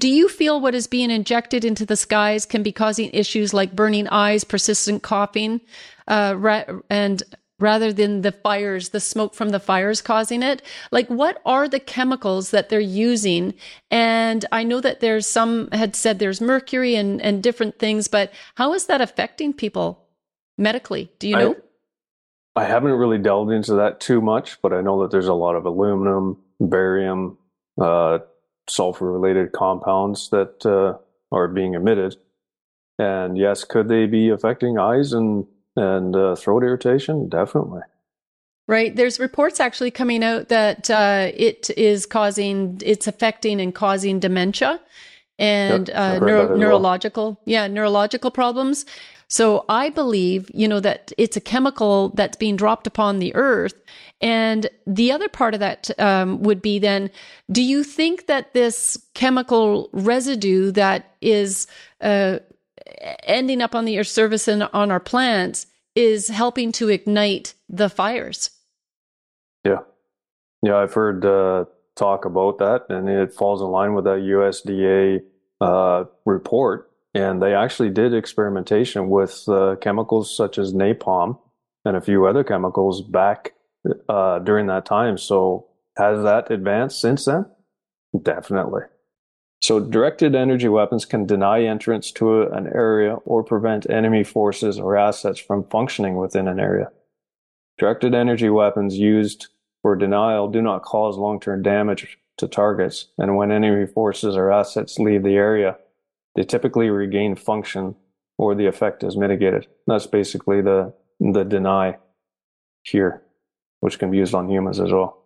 do you feel what is being injected into the skies can be causing issues like burning eyes, persistent coughing, uh, ra- and rather than the fires, the smoke from the fires causing it? Like, what are the chemicals that they're using? And I know that there's some had said there's mercury and, and different things, but how is that affecting people medically? Do you know? I, I haven't really delved into that too much, but I know that there's a lot of aluminum, barium, uh, sulfur related compounds that uh, are being emitted. And yes, could they be affecting eyes and and uh, throat irritation, definitely. Right. There's reports actually coming out that uh, it is causing, it's affecting and causing dementia and yep, uh, neuro- neurological, well. yeah, neurological problems. So I believe, you know, that it's a chemical that's being dropped upon the earth. And the other part of that um, would be then, do you think that this chemical residue that is uh, ending up on the earth surface and on our plants is helping to ignite the fires. Yeah. Yeah, I've heard uh, talk about that, and it falls in line with that USDA uh, report. And they actually did experimentation with uh, chemicals such as napalm and a few other chemicals back uh, during that time. So, has that advanced since then? Definitely. So directed energy weapons can deny entrance to an area or prevent enemy forces or assets from functioning within an area. Directed energy weapons used for denial do not cause long-term damage to targets, and when enemy forces or assets leave the area, they typically regain function or the effect is mitigated. That's basically the the deny here, which can be used on humans as well.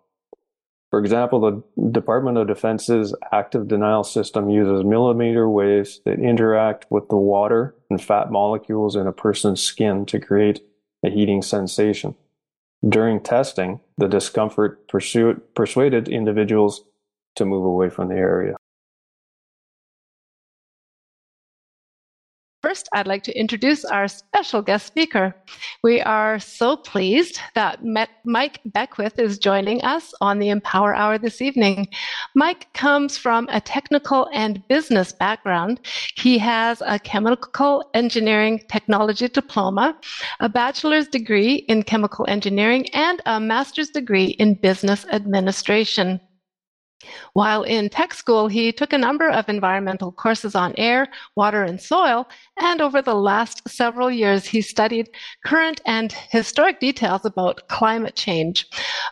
For example, the Department of Defense's active denial system uses millimeter waves that interact with the water and fat molecules in a person's skin to create a heating sensation. During testing, the discomfort persuaded individuals to move away from the area. First, I'd like to introduce our special guest speaker. We are so pleased that Mike Beckwith is joining us on the Empower Hour this evening. Mike comes from a technical and business background. He has a chemical engineering technology diploma, a bachelor's degree in chemical engineering, and a master's degree in business administration. While in tech school, he took a number of environmental courses on air, water, and soil, and over the last several years, he studied current and historic details about climate change.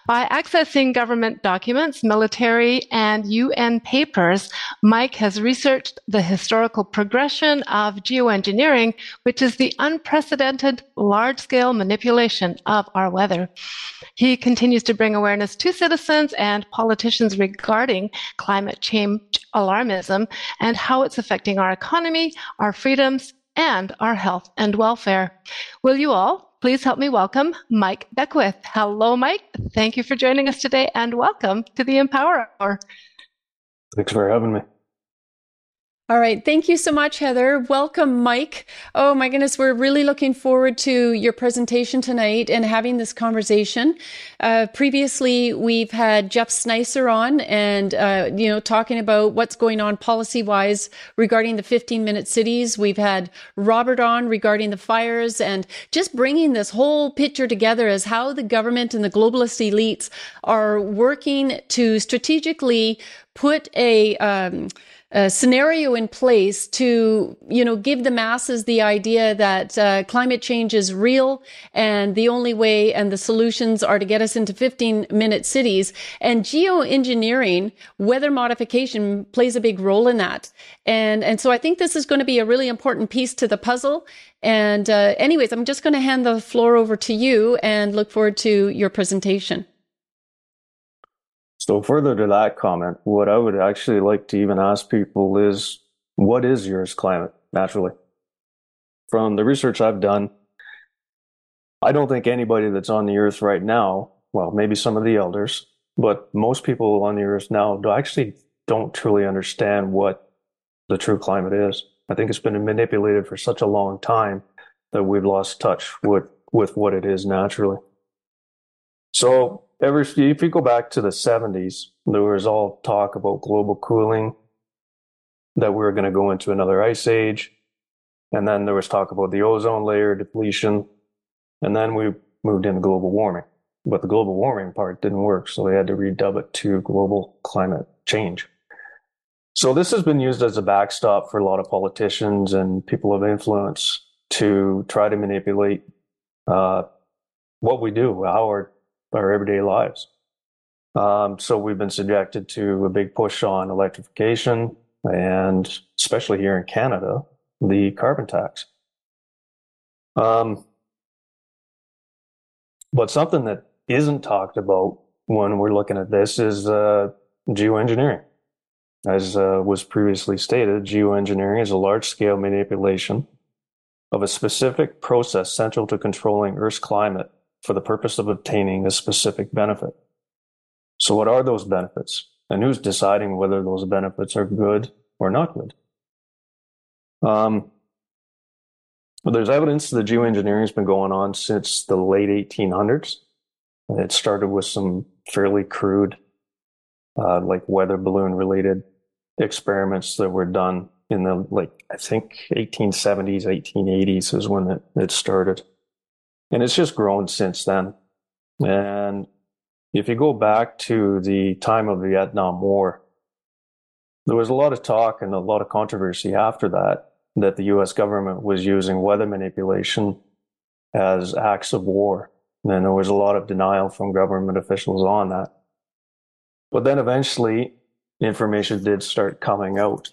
By accessing government documents, military, and UN papers, Mike has researched the historical progression of geoengineering, which is the unprecedented large scale manipulation of our weather. He continues to bring awareness to citizens and politicians regarding climate change alarmism and how it's affecting our economy, our freedoms, and our health and welfare. Will you all please help me welcome Mike Beckwith? Hello, Mike. Thank you for joining us today and welcome to the Empower Hour. Thanks for having me. All right. Thank you so much, Heather. Welcome, Mike. Oh my goodness. We're really looking forward to your presentation tonight and having this conversation. Uh, previously, we've had Jeff Sneisser on and, uh, you know, talking about what's going on policy wise regarding the 15 minute cities. We've had Robert on regarding the fires and just bringing this whole picture together as how the government and the globalist elites are working to strategically put a, um, a scenario in place to, you know, give the masses the idea that uh, climate change is real and the only way and the solutions are to get us into 15 minute cities. And geoengineering, weather modification plays a big role in that. And, and so I think this is going to be a really important piece to the puzzle. And, uh, anyways, I'm just going to hand the floor over to you and look forward to your presentation. So further to that comment, what I would actually like to even ask people is, what is your climate naturally? From the research I've done, I don't think anybody that's on the earth right now, well, maybe some of the elders, but most people on the earth now actually don't truly understand what the true climate is. I think it's been manipulated for such a long time that we've lost touch with, with what it is naturally. So ever if you go back to the 70s, there was all talk about global cooling. that we were going to go into another ice age. And then there was talk about the ozone layer depletion. And then we moved into global warming. But the global warming part didn't work, so they had to redub it to global climate change. So this has been used as a backstop for a lot of politicians and people of influence to try to manipulate uh, what we do, our our everyday lives. Um, so we've been subjected to a big push on electrification, and especially here in Canada, the carbon tax. Um, but something that isn't talked about when we're looking at this is uh, geoengineering. As uh, was previously stated, geoengineering is a large scale manipulation of a specific process central to controlling Earth's climate for the purpose of obtaining a specific benefit. So, what are those benefits? And who's deciding whether those benefits are good or not good? Um, well, there's evidence that geoengineering has been going on since the late 1800s. It started with some fairly crude, uh, like weather balloon related experiments that were done in the like I think 1870s, 1880s is when it, it started, and it's just grown since then. And if you go back to the time of the Vietnam War, there was a lot of talk and a lot of controversy after that that the U.S. government was using weather manipulation as acts of war, and there was a lot of denial from government officials on that. But then eventually, information did start coming out.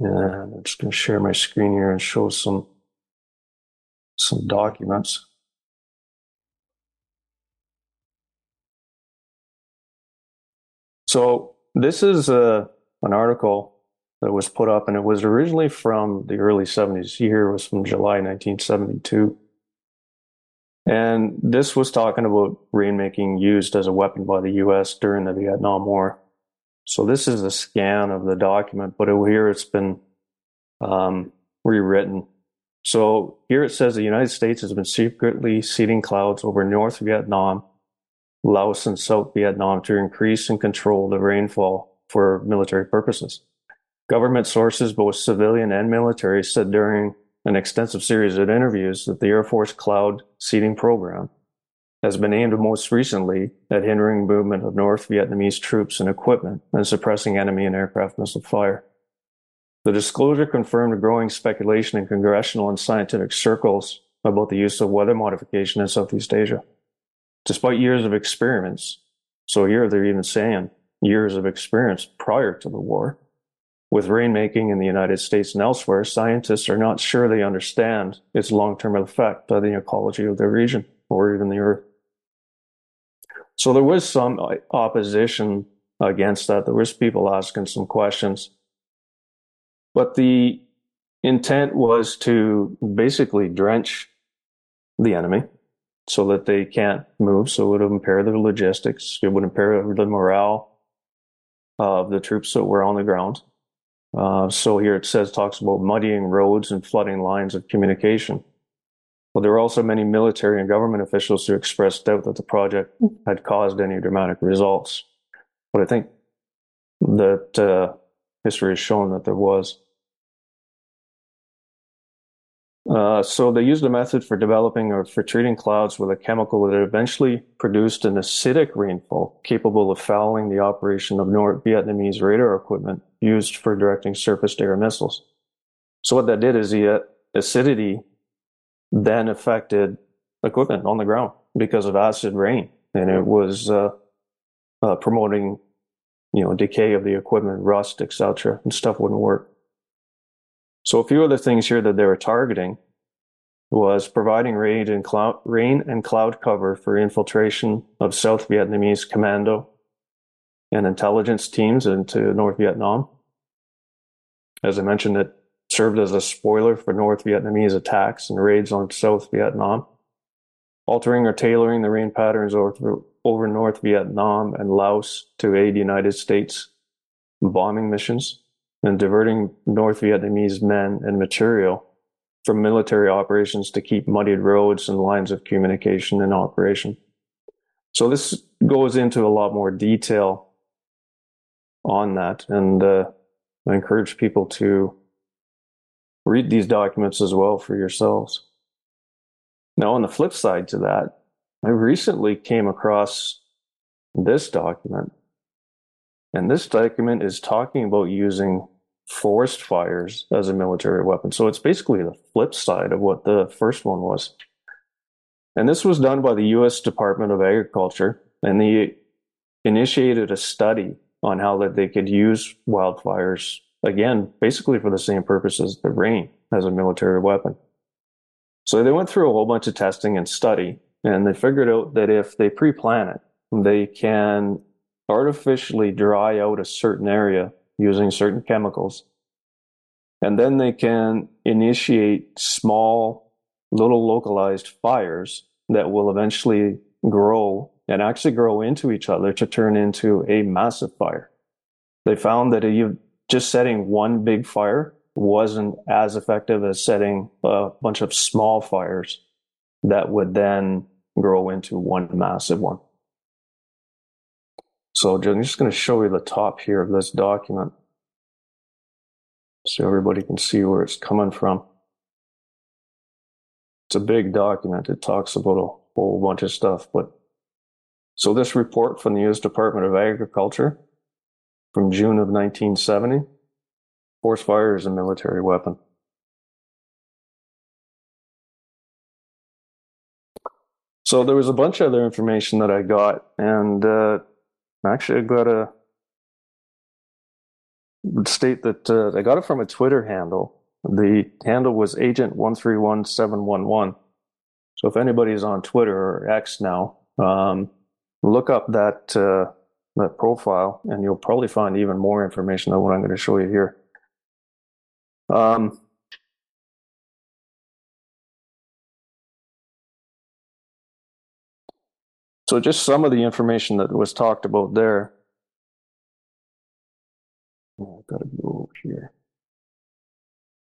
And I'm just going to share my screen here and show some some documents. So this is a, uh, an article that was put up, and it was originally from the early 70s. Here was from July 1972. And this was talking about rainmaking used as a weapon by the US during the Vietnam War. So this is a scan of the document, but here it's been um, rewritten. So here it says the United States has been secretly seeding clouds over North Vietnam, Laos, and South Vietnam to increase and control the rainfall for military purposes. Government sources, both civilian and military, said during an extensive series of interviews that the Air Force cloud seeding program has been aimed most recently at hindering movement of North Vietnamese troops and equipment and suppressing enemy and aircraft missile fire. The disclosure confirmed a growing speculation in congressional and scientific circles about the use of weather modification in Southeast Asia. Despite years of experiments, so here they're even saying years of experience prior to the war, with rainmaking in the United States and elsewhere, scientists are not sure they understand its long-term effect on the ecology of the region or even the Earth. So there was some opposition against that. There was people asking some questions. But the intent was to basically drench the enemy so that they can't move. So it would impair the logistics. It would impair the morale of the troops that were on the ground. Uh, so here it says, talks about muddying roads and flooding lines of communication. Well, there were also many military and government officials who expressed doubt that the project had caused any dramatic results. But I think that uh, history has shown that there was. Uh, so they used a method for developing or for treating clouds with a chemical that eventually produced an acidic rainfall capable of fouling the operation of North Vietnamese radar equipment used for directing surface-to-air missiles. So what that did is the acidity then affected equipment on the ground because of acid rain, and it was uh, uh, promoting, you know, decay of the equipment, rust, etc., and stuff wouldn't work. So a few of the things here that they were targeting was providing rain and cloud, rain and cloud cover for infiltration of South Vietnamese commando and intelligence teams into North Vietnam. As I mentioned, it served as a spoiler for North Vietnamese attacks and raids on South Vietnam, altering or tailoring the rain patterns over, over North Vietnam and Laos to aid United States bombing missions and diverting North Vietnamese men and material from military operations to keep muddied roads and lines of communication in operation. So this goes into a lot more detail on that. And uh, I encourage people to read these documents as well for yourselves. Now, on the flip side to that, I recently came across this document. And this document is talking about using forest fires as a military weapon. So it's basically the flip side of what the first one was. And this was done by the US Department of Agriculture, and they initiated a study on how that they could use wildfires again, basically for the same purpose as the rain as a military weapon. So they went through a whole bunch of testing and study, and they figured out that if they pre-plan it, they can artificially dry out a certain area using certain chemicals. And then they can initiate small, little localized fires that will eventually grow and actually grow into each other to turn into a massive fire. They found that you just setting one big fire wasn't as effective as setting a bunch of small fires that would then grow into one massive one. So I'm just going to show you the top here of this document so everybody can see where it's coming from. It's a big document. It talks about a whole bunch of stuff. But so this report from the U.S. Department of Agriculture from June of 1970, forest fire is a military weapon. So there was a bunch of other information that I got, and uh, Actually, I got a state that uh, I got it from a Twitter handle. The handle was agent one three one seven one one. So if anybody's on Twitter or X now, um, look up that uh, that profile, and you'll probably find even more information than what I'm going to show you here. Um, So just some of the information that was talked about there. Oh, I've got to go over here.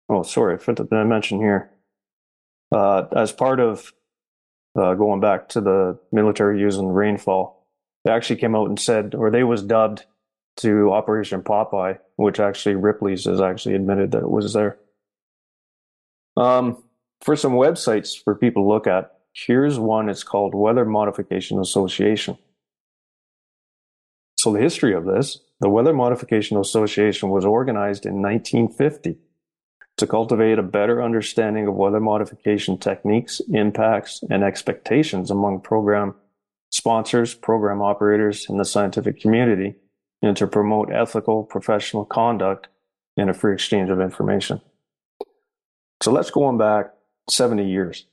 Oh, sorry, I forgot here. Uh, as part of uh, going back to the military using rainfall, they actually came out and said, or they was dubbed to Operation Popeye, which actually Ripley's has actually admitted that it was there. Um, for some websites for people to look at, Here's one, it's called Weather Modification Association. So the history of this, the Weather Modification Association was organized in 1950 to cultivate a better understanding of weather modification techniques, impacts, and expectations among program sponsors, program operators, and the scientific community, and to promote ethical professional conduct and a free exchange of information. So let's go on back 70 years.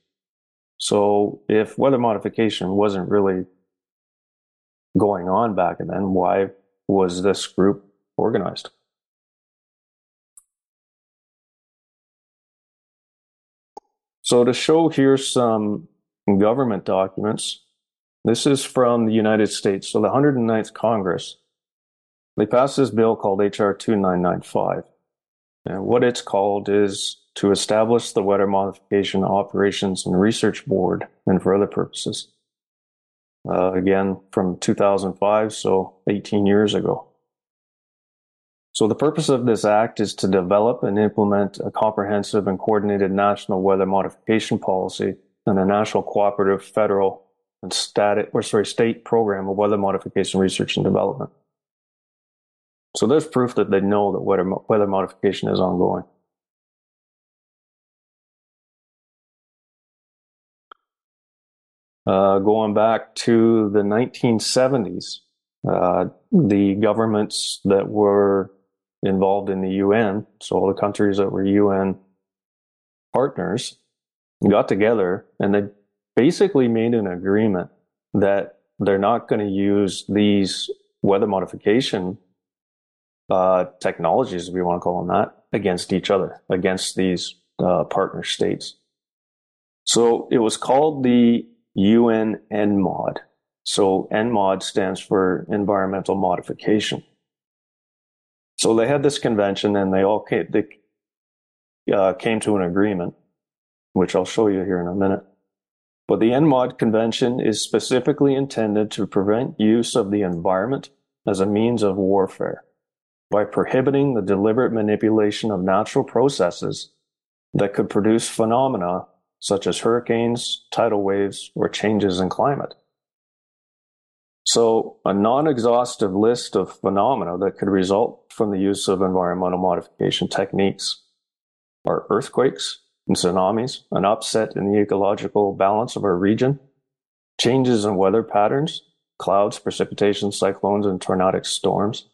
So if weather modification wasn't really going on back then, why was this group organized? So to show here some government documents, this is from the United States. So the 109th Congress, they passed this bill called HR 2995. And what it's called is to establish the Weather Modification Operations and Research Board and for other purposes. Uh, again, from 2005, so 18 years ago. So the purpose of this act is to develop and implement a comprehensive and coordinated national weather modification policy and a national cooperative federal and static or sorry, state program of weather modification research and development. So there's proof that they know that weather, weather modification is ongoing. Uh, going back to the 1970s, uh, the governments that were involved in the UN, so all the countries that were UN partners, got together and they basically made an agreement that they're not going to use these weather modification uh, technologies, if we want to call them that, against each other, against these uh, partner states. So it was called the UN ENMOD. So ENMOD stands for environmental modification. So they had this convention and they all came, they, uh, came to an agreement, which I'll show you here in a minute. But the ENMOD convention is specifically intended to prevent use of the environment as a means of warfare. by prohibiting the deliberate manipulation of natural processes that could produce phenomena such as hurricanes, tidal waves, or changes in climate. So, a non exhaustive list of phenomena that could result from the use of environmental modification techniques are earthquakes and tsunamis, an upset in the ecological balance of our region, changes in weather patterns, clouds, precipitation, cyclones, and tornadic storms,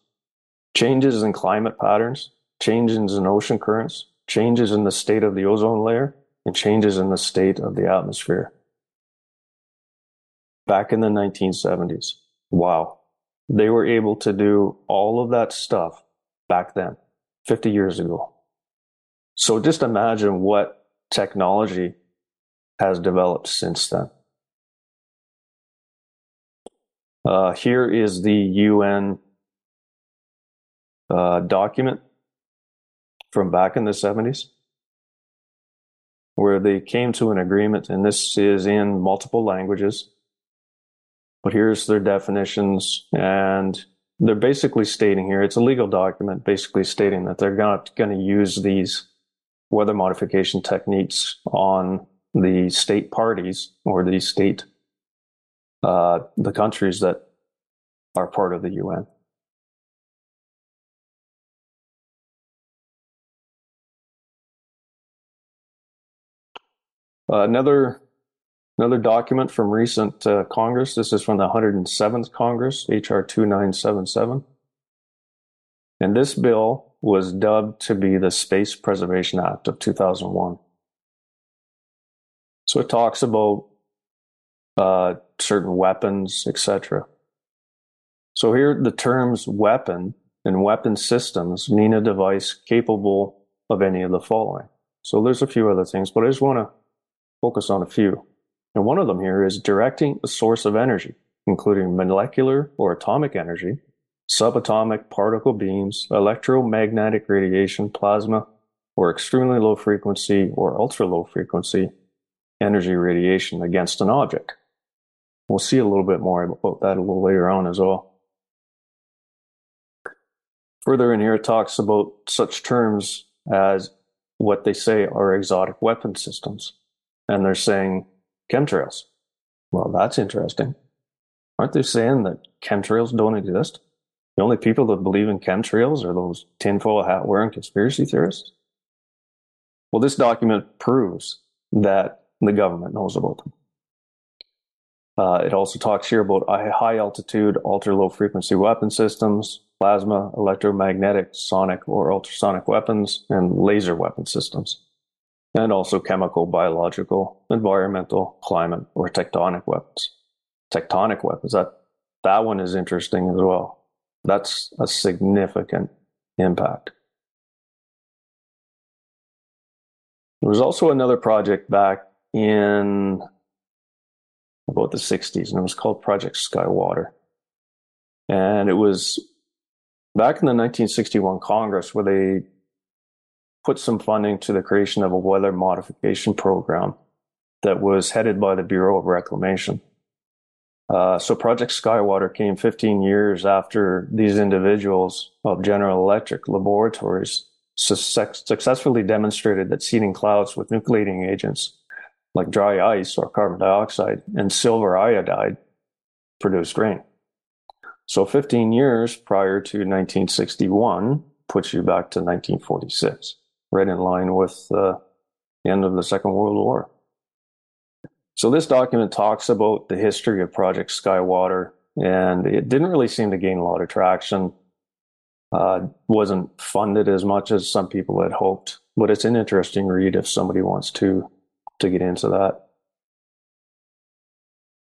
changes in climate patterns, changes in ocean currents, changes in the state of the ozone layer, and changes in the state of the atmosphere. Back in the 1970s, wow, they were able to do all of that stuff back then, 50 years ago. So just imagine what technology has developed since then. Uh, here is the UN uh, document from back in the 70s where they came to an agreement, and this is in multiple languages. But here's their definitions, and they're basically stating here it's a legal document, basically stating that they're not going to use these weather modification techniques on the state parties or the state, uh, the countries that are part of the UN. Uh, another another document from recent uh, Congress. This is from the 107th Congress, HR 2977. And this bill was dubbed to be the Space Preservation Act of 2001. So it talks about uh, certain weapons, etc. So here the terms weapon and weapon systems mean a device capable of any of the following. So there's a few other things, but I just want to focus on a few. And one of them here is directing a source of energy, including molecular or atomic energy, subatomic particle beams, electromagnetic radiation, plasma, or extremely low frequency or ultra low frequency energy radiation against an object. We'll see a little bit more about that a little later on as well. Further in here, it talks about such terms as what they say are exotic weapon systems and they're saying chemtrails. Well, that's interesting. Aren't they saying that chemtrails don't exist? The only people that believe in chemtrails are those tinfoil hat wearing conspiracy theorists? Well, this document proves that the government knows about them. Uh, it also talks here about high altitude, ultra low frequency weapon systems, plasma, electromagnetic, sonic or ultrasonic weapons, and laser weapon systems and also chemical, biological, environmental, climate, or tectonic weapons. Tectonic weapons, that, that one is interesting as well. That's a significant impact. There was also another project back in about the 60s, and it was called Project Skywater. And it was back in the 1961 Congress where they put some funding to the creation of a weather modification program that was headed by the Bureau of Reclamation. Uh, so Project Skywater came 15 years after these individuals of General Electric laboratories su- successfully demonstrated that seeding clouds with nucleating agents like dry ice or carbon dioxide and silver iodide produced rain. So 15 years prior to 1961 puts you back to 1946 right in line with uh, the end of the Second World War. So this document talks about the history of Project Skywater, and it didn't really seem to gain a lot of traction. Uh, wasn't funded as much as some people had hoped, but it's an interesting read if somebody wants to to get into that.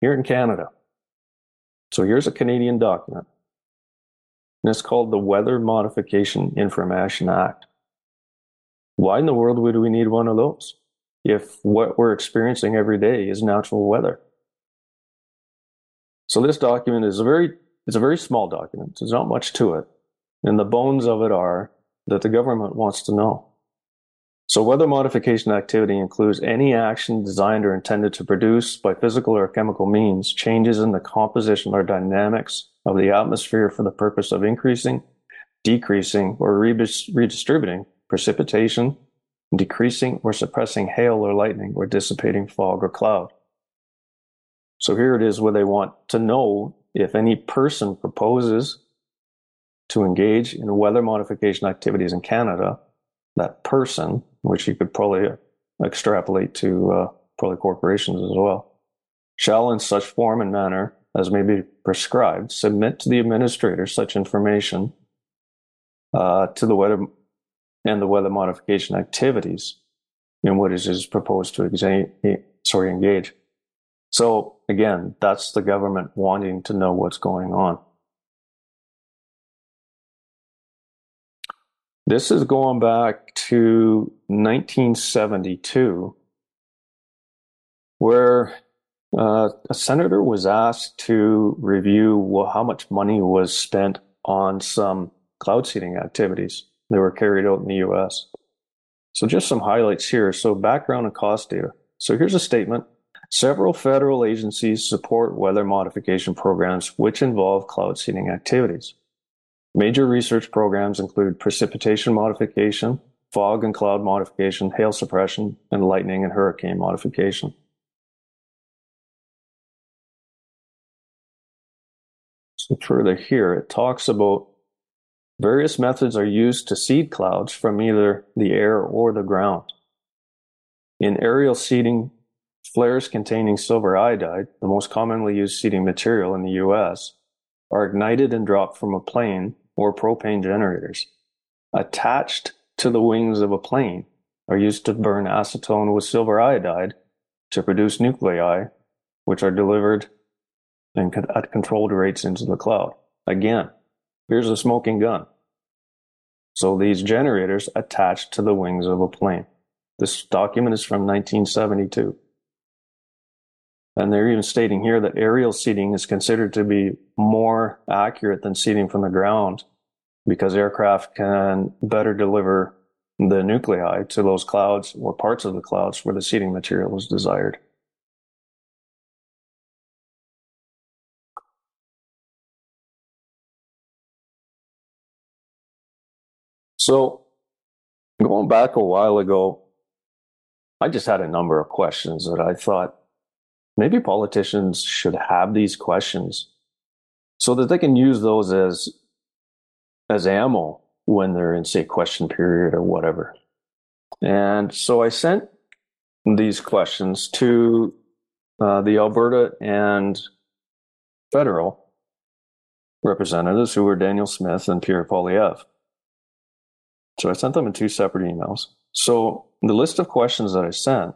Here in Canada, so here's a Canadian document, and it's called the Weather Modification Information Act. Why in the world would we need one of those if what we're experiencing every day is natural weather? So this document is a very it's a very small document. There's not much to it. And the bones of it are that the government wants to know. So weather modification activity includes any action designed or intended to produce by physical or chemical means changes in the composition or dynamics of the atmosphere for the purpose of increasing, decreasing or redistributing precipitation, decreasing or suppressing hail or lightning, or dissipating fog or cloud. So here it is where they want to know if any person proposes to engage in weather modification activities in Canada, that person, which you could probably extrapolate to uh, probably corporations as well, shall in such form and manner as may be prescribed submit to the administrator such information uh, to the weather and the weather modification activities in what is, is proposed to exa- sorry, engage. So again, that's the government wanting to know what's going on. This is going back to 1972, where uh, a senator was asked to review well, how much money was spent on some cloud seeding activities that were carried out in the US. So, just some highlights here. So, background and cost data. So, here's a statement Several federal agencies support weather modification programs which involve cloud seeding activities. Major research programs include precipitation modification, fog and cloud modification, hail suppression, and lightning and hurricane modification. So further here, it talks about various methods are used to seed clouds from either the air or the ground. In aerial seeding, flares containing silver iodide, the most commonly used seeding material in the US, are ignited and dropped from a plane or propane generators. Attached to the wings of a plane are used to burn acetone with silver iodide to produce nuclei, which are delivered at controlled rates into the cloud. Again, here's a smoking gun. So these generators attached to the wings of a plane. This document is from 1972. And they're even stating here that aerial seeding is considered to be more accurate than seeding from the ground because aircraft can better deliver the nuclei to those clouds or parts of the clouds where the seeding material is desired. So, going back a while ago, I just had a number of questions that I thought maybe politicians should have these questions so that they can use those as as ammo when they're in say question period or whatever. And so i sent these questions to uh, the alberta and federal representatives who were danielle smith and pierre poilievre so i sent them in two separate emails so the list of questions that i sent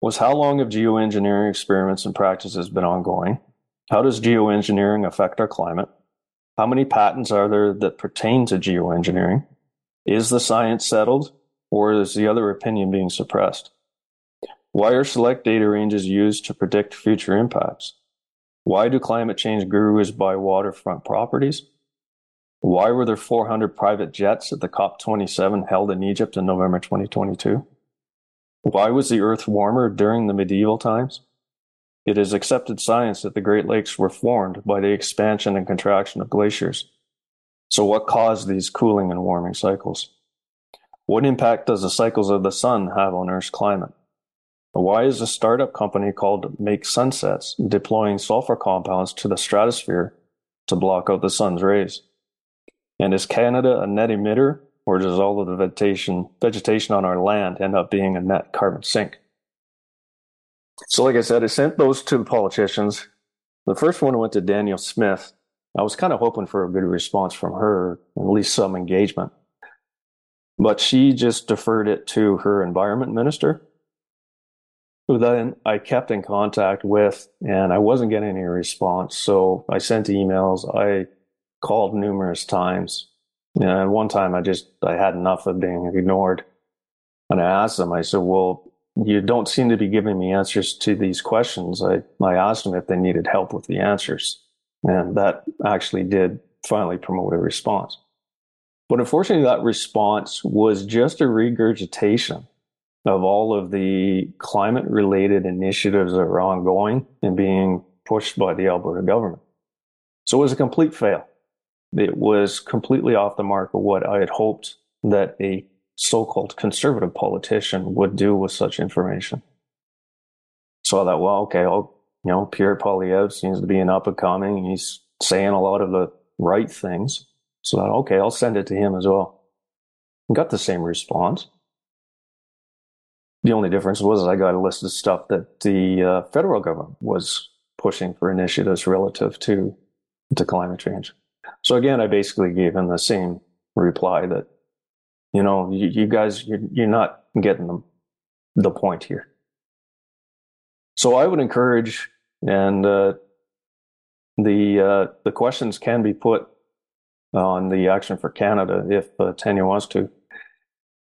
was how long have geoengineering experiments and practices been ongoing? How does geoengineering affect our climate? How many patents are there that pertain to geoengineering? Is the science settled, or is the other opinion being suppressed? Why are select data ranges used to predict future impacts? Why do climate change gurus buy waterfront properties? Why were there 400 private jets at the COP27 held in Egypt in November 2022? Why was the Earth warmer during the medieval times? It is accepted science that the Great Lakes were formed by the expansion and contraction of glaciers. So, what caused these cooling and warming cycles? What impact does the cycles of the sun have on Earth's climate? Why is a startup company called Make Sunsets deploying sulfur compounds to the stratosphere to block out the sun's rays? And is Canada a net emitter or does all of the vegetation vegetation on our land end up being a net carbon sink? So, like I said, I sent those to the politicians. The first one went to Danielle Smith. I was kind of hoping for a good response from her, at least some engagement. But she just deferred it to her environment minister, who then I kept in contact with, and I wasn't getting any response. So I sent emails. I called numerous times yeah, and one time I just I had enough of being ignored, and I asked them. I said, "Well, you don't seem to be giving me answers to these questions." I I asked them if they needed help with the answers, and that actually did finally promote a response. But unfortunately, that response was just a regurgitation of all of the climate related initiatives that are ongoing and being pushed by the Alberta government. So it was a complete fail. It was completely off the mark of what I had hoped that a so-called conservative politician would do with such information. So I thought, well, okay, I'll, you know, Pierre Poilievre seems to be an up and coming. He's saying a lot of the right things. So I thought, okay, I'll send it to him as well. Got the same response. The only difference was I got a list of stuff that the uh, federal government was pushing for initiatives relative to to climate change. So again, I basically gave him the same reply that, you know, you, you guys, you're, you're not getting the, the point here. So I would encourage, and uh, the uh, the questions can be put on the Action for Canada if uh, Tanya wants to,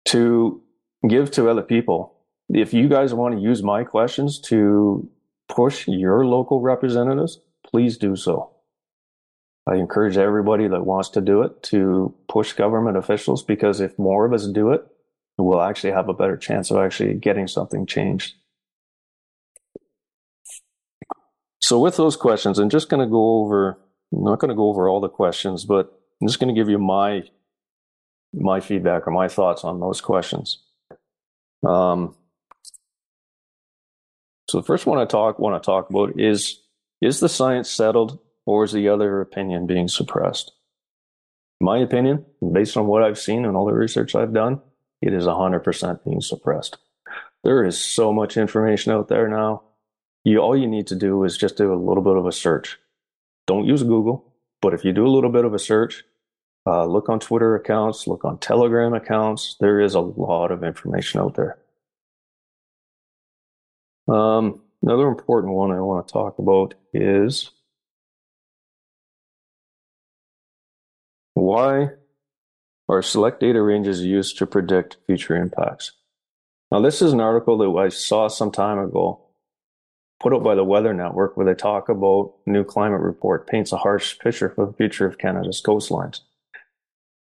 to give to other people if you guys want to use my questions to push your local representatives, please do so. I encourage everybody that wants to do it to push government officials because if more of us do it, we'll actually have a better chance of actually getting something changed. So with those questions, I'm just going to go over, I'm not going to go over all the questions, but I'm just going to give you my, my feedback or my thoughts on those questions. Um, so the first one I talk want to talk about is is the science settled or is the other opinion being suppressed? my opinion, based on what I've seen and all the research I've done, it is 100% being suppressed. There is so much information out there now. You all you need to do is just do a little bit of a search. Don't use Google, but if you do a little bit of a search, uh, look on Twitter accounts, look on Telegram accounts. There is a lot of information out there. Um, another important one I want to talk about is why are select data ranges used to predict future impacts? Now, this is an article that I saw some time ago, put out by the Weather Network, where they talk about new climate report paints a harsh picture for the future of Canada's coastlines.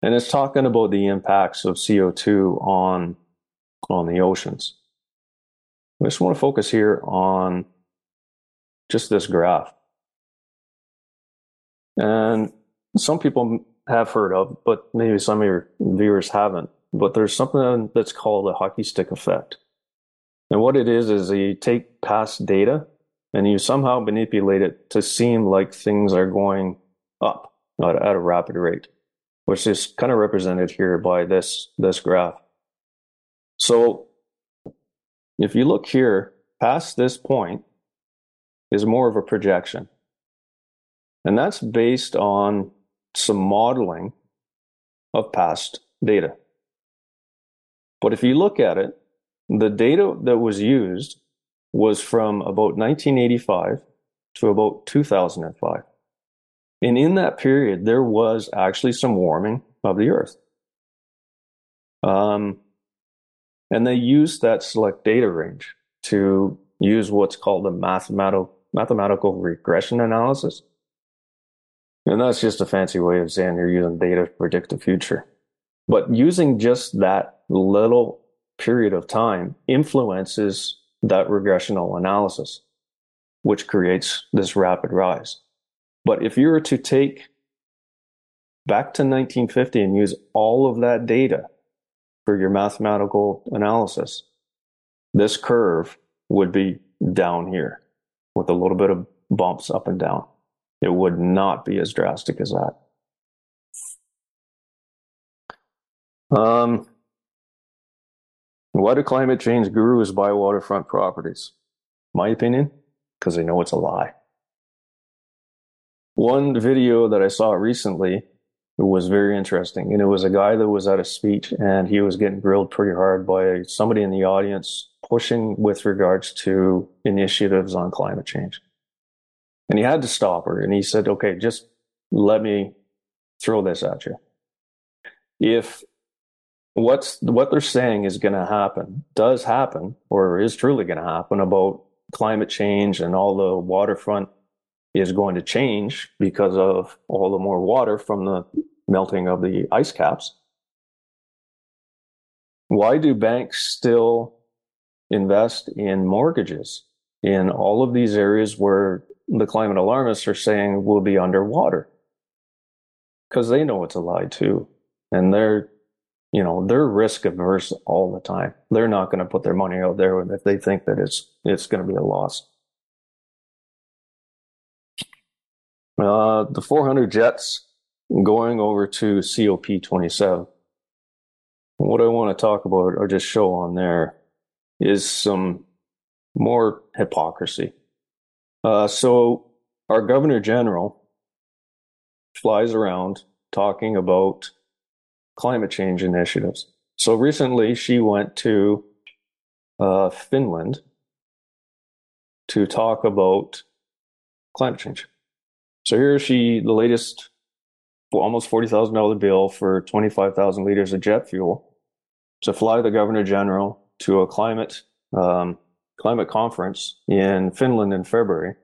And it's talking about the impacts of CO2 on, on the oceans. I just want to focus here on just this graph. And some people have heard of, but maybe some of your viewers haven't. But there's something that's called a hockey stick effect. And what it is, is you take past data and you somehow manipulate it to seem like things are going up at, at a rapid rate, which is kind of represented here by this, this graph. So if you look here, past this point is more of a projection. And that's based on some modeling of past data. But if you look at it, the data that was used was from about 1985 to about 2005. And in that period, there was actually some warming of the earth. Um, and they used that select data range to use what's called a mathematical, mathematical regression analysis. And that's just a fancy way of saying you're using data to predict the future. But using just that little period of time influences that regressional analysis, which creates this rapid rise. But if you were to take back to 1950 and use all of that data for your mathematical analysis, this curve would be down here with a little bit of bumps up and down. It would not be as drastic as that. Um, why do climate change gurus buy waterfront properties? My opinion, because they know it's a lie. One video that I saw recently was very interesting. And it was a guy that was at a speech and he was getting grilled pretty hard by somebody in the audience pushing with regards to initiatives on climate change. And he had to stop her and he said, okay, just let me throw this at you. If what's what they're saying is going to happen does happen or is truly going to happen about climate change and all the waterfront is going to change because of all the more water from the melting of the ice caps. Why do banks still invest in mortgages in all of these areas where the climate alarmists are saying we'll be underwater? because they know it's a lie too. And they're, you know, they're risk averse all the time. They're not going to put their money out there if they think that it's, it's going to be a loss. Uh, the 400 jets going over to COP27. What I want to talk about or just show on there is some more hypocrisy. Uh, so our governor general flies around talking about climate change initiatives. So recently she went to uh, Finland to talk about climate change. So here she, the latest almost $40,000 bill for 25,000 liters of jet fuel to fly the governor general to a climate um, climate conference in Finland in February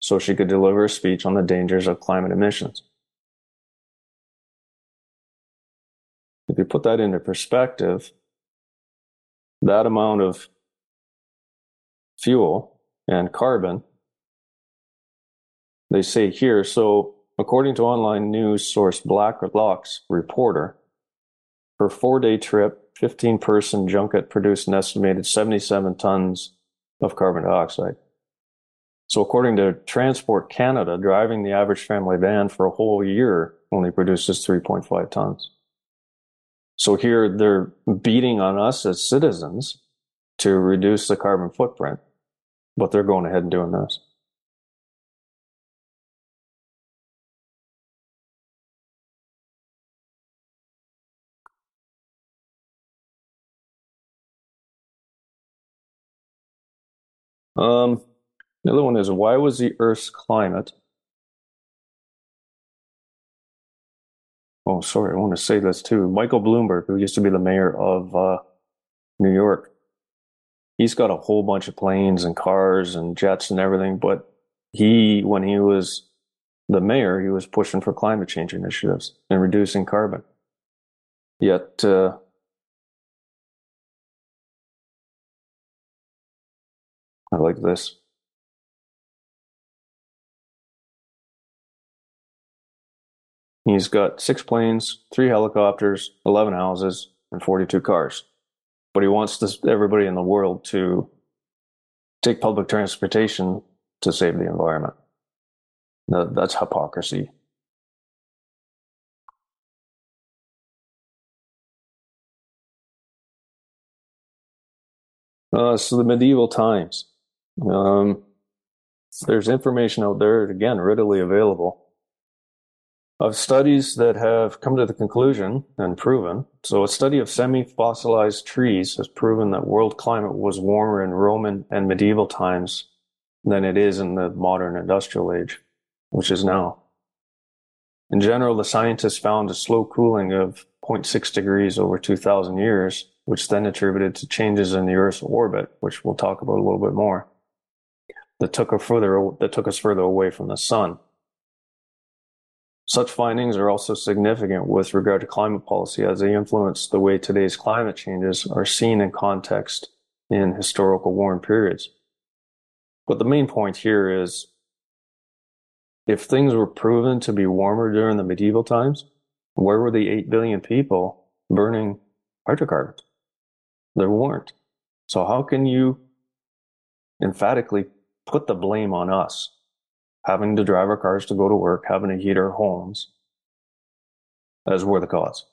so she could deliver a speech on the dangers of climate emissions. If you put that into perspective, that amount of fuel and carbon, they say here, so according to online news source Blacklock's reporter, her four day trip, 15 person junket produced an estimated 77 tons of carbon dioxide. So according to Transport Canada, driving the average family van for a whole year only produces 3.5 tons. So here they're beating on us as citizens to reduce the carbon footprint, but they're going ahead and doing this. Um, the other one is why was the Earth's climate? Oh, sorry, I want to say this too. Michael Bloomberg, who used to be the mayor of uh, New York, he's got a whole bunch of planes and cars and jets and everything. But he, when he was the mayor, he was pushing for climate change initiatives and reducing carbon. Yet, uh, I like this. He's got six planes, three helicopters, 11 houses, and 42 cars. But he wants this, everybody in the world to take public transportation to save the environment. That, that's hypocrisy. Uh, so the medieval times. Um, there's information out there, again, readily available of studies that have come to the conclusion and proven. So, a study of semi fossilized trees has proven that world climate was warmer in Roman and medieval times than it is in the modern industrial age, which is now. In general, the scientists found a slow cooling of 0.6 degrees over 2,000 years, which then attributed to changes in the Earth's orbit, which we'll talk about a little bit more, that took, us further, that took us further away from the sun. Such findings are also significant with regard to climate policy as they influence the way today's climate changes are seen in context in historical warm periods. But the main point here is if things were proven to be warmer during the medieval times, where were the 8 billion people burning hydrocarbons? There weren't. So, how can you emphatically put the blame on us having to drive our cars to go to work, having to heat our homes, as were the cause.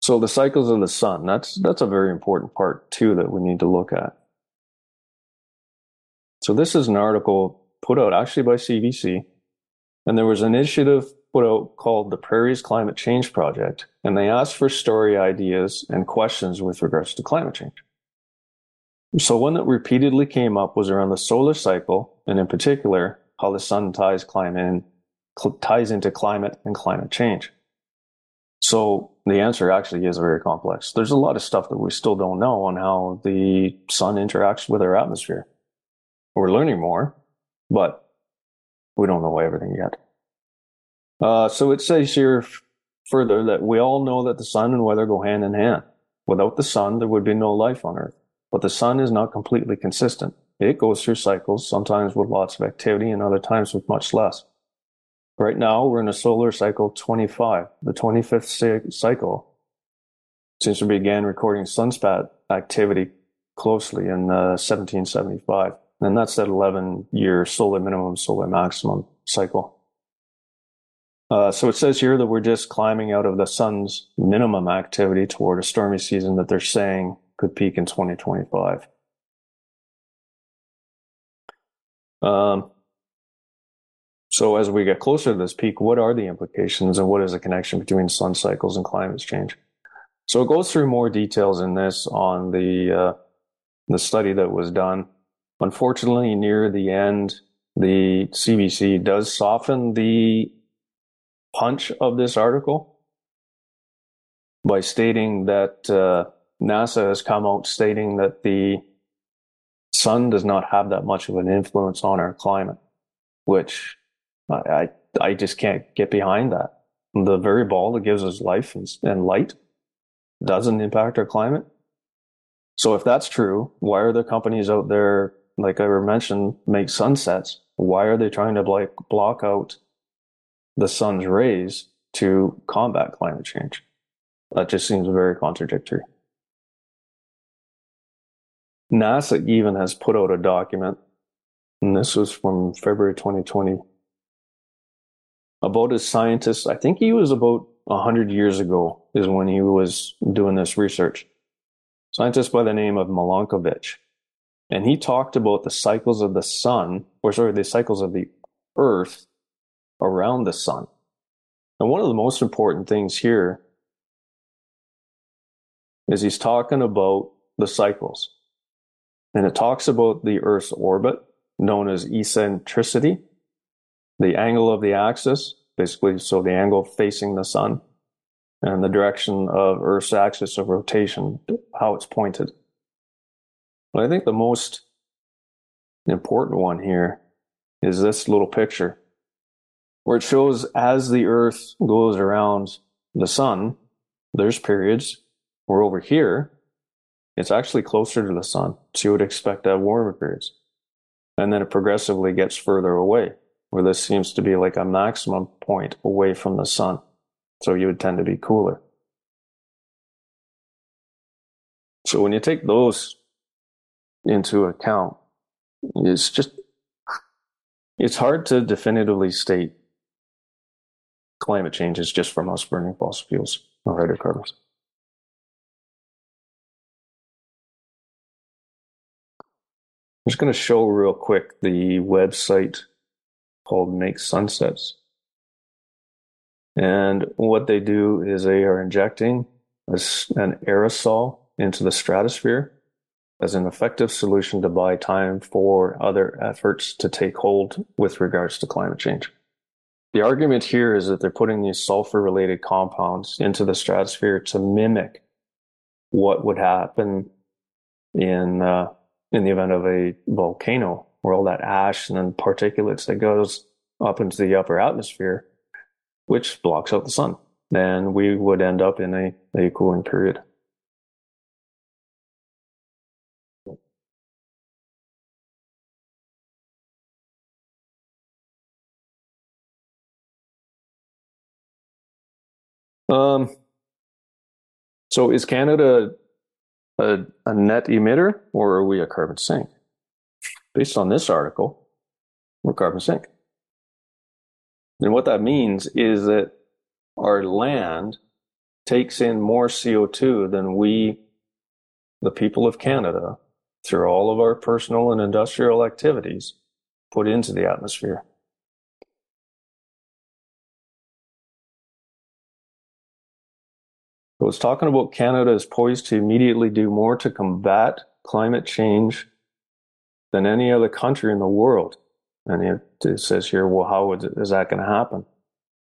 So the cycles of the sun, that's that's a very important part too that we need to look at. So this is an article put out actually by CBC, and there was an initiative out called the Prairies Climate Change Project, and they asked for story ideas and questions with regards to climate change. So one that repeatedly came up was around the solar cycle, and in particular, how the sun ties climate ties into climate and climate change. So the answer actually is very complex. There's a lot of stuff that we still don't know on how the sun interacts with our atmosphere. We're learning more, but we don't know everything yet. Uh, so it says here further that we all know that the sun and weather go hand in hand. Without the sun, there would be no life on Earth. But the sun is not completely consistent. it goes through cycles, sometimes with lots of activity and other times with much less. Right now, we're in a solar cycle 25, the 25th cycle, since we began recording sunspot activity closely in uh, 1775. And that's that 11 year solar minimum, solar maximum cycle. Uh, so it says here that we're just climbing out of the sun's minimum activity toward a stormy season that they're saying could peak in 2025. Um, so as we get closer to this peak, what are the implications and what is the connection between sun cycles and climate change? So it goes through more details in this on the uh, the study that was done. Unfortunately, near the end, the CBC does soften the punch of this article by stating that uh, NASA has come out stating that the sun does not have that much of an influence on our climate, which I, I, I just can't get behind that. The very ball that gives us life and, and light doesn't impact our climate. So if that's true, why are the companies out there, like I mentioned, make sunsets? Why are they trying to like block out the sun's rays to combat climate change? That just seems very contradictory. NASA even has put out a document, and this was from February 2020, about a scientist. I think he was about 100 years ago, is when he was doing this research. Scientist by the name of Milankovitch. And he talked about the cycles of the sun, or sorry, the cycles of the earth around the sun. And one of the most important things here is he's talking about the cycles. And it talks about the Earth's orbit, known as eccentricity, the angle of the axis, basically, so the angle facing the sun, and the direction of Earth's axis of rotation, how it's pointed. But I think the most important one here is this little picture, where it shows as the Earth goes around the sun, there's periods where over here, it's actually closer to the sun. So you would expect to have warmer periods. And then it progressively gets further away, where this seems to be like a maximum point away from the sun. So you would tend to be cooler. So when you take those into account, it's just, it's hard to definitively state climate change is just from us burning fossil fuels or hydrocarbons. I'm just going to show real quick the website called Make Sunsets. And what they do is they are injecting an aerosol into the stratosphere as an effective solution to buy time for other efforts to take hold with regards to climate change. The argument here is that they're putting these sulfur related compounds into the stratosphere to mimic what would happen in uh, in the event of a volcano where all that ash and then particulates that goes up into the upper atmosphere, which blocks out the sun, then we would end up in a, a cooling period. Um, so is Canada a, a net emitter or are we a carbon sink? Based on this article, we're carbon sink. And what that means is that our land takes in more CO2 than we, the people of Canada, through all of our personal and industrial activities, put into the atmosphere. So it's talking about Canada is poised to immediately do more to combat climate change than any other country in the world. And it, it says here, well, how is that going to happen?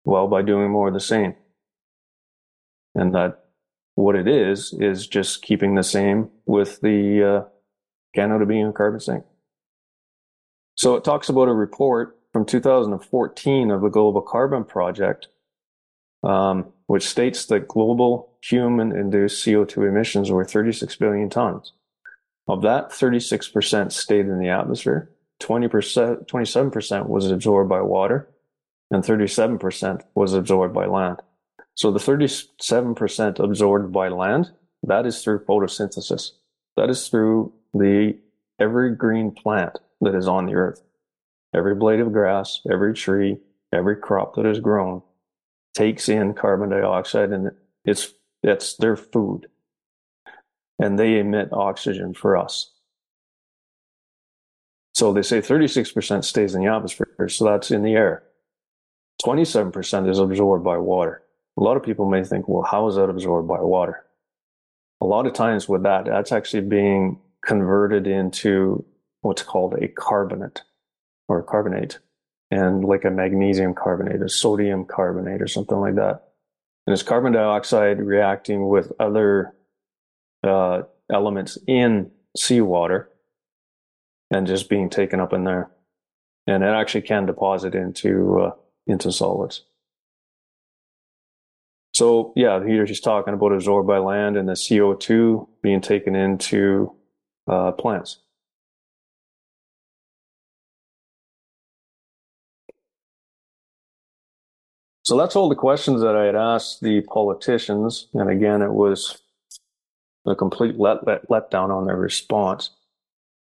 Well, by doing more of the same. And that what it is, is just keeping the same with the uh, Canada being a carbon sink. So it talks about a report from 2014 of the Global Carbon Project, um, which states that global human induced CO2 emissions were 36 billion tons Of that, 36% stayed in the atmosphere, 20%, 27% was absorbed by water, and 37% was absorbed by land. So the 37% absorbed by land, that is through photosynthesis. That is through the every green plant that is on the earth. Every blade of grass, every tree, every crop that is grown takes in carbon dioxide and it's that's their food. And they emit oxygen for us. So they say 36% stays in the atmosphere, so that's in the air. 27% is absorbed by water. A lot of people may think, well, how is that absorbed by water? A lot of times with that, that's actually being converted into what's called a carbonate or carbonate and like a magnesium carbonate, a sodium carbonate or something like that. And it's carbon dioxide reacting with other uh, elements in seawater and just being taken up in there. And it actually can deposit into uh, into solids. So yeah, here she's talking about absorbed by land and the CO2 being taken into uh, plants. So that's all the questions that I had asked the politicians. And again, it was a complete let, let, letdown on their response.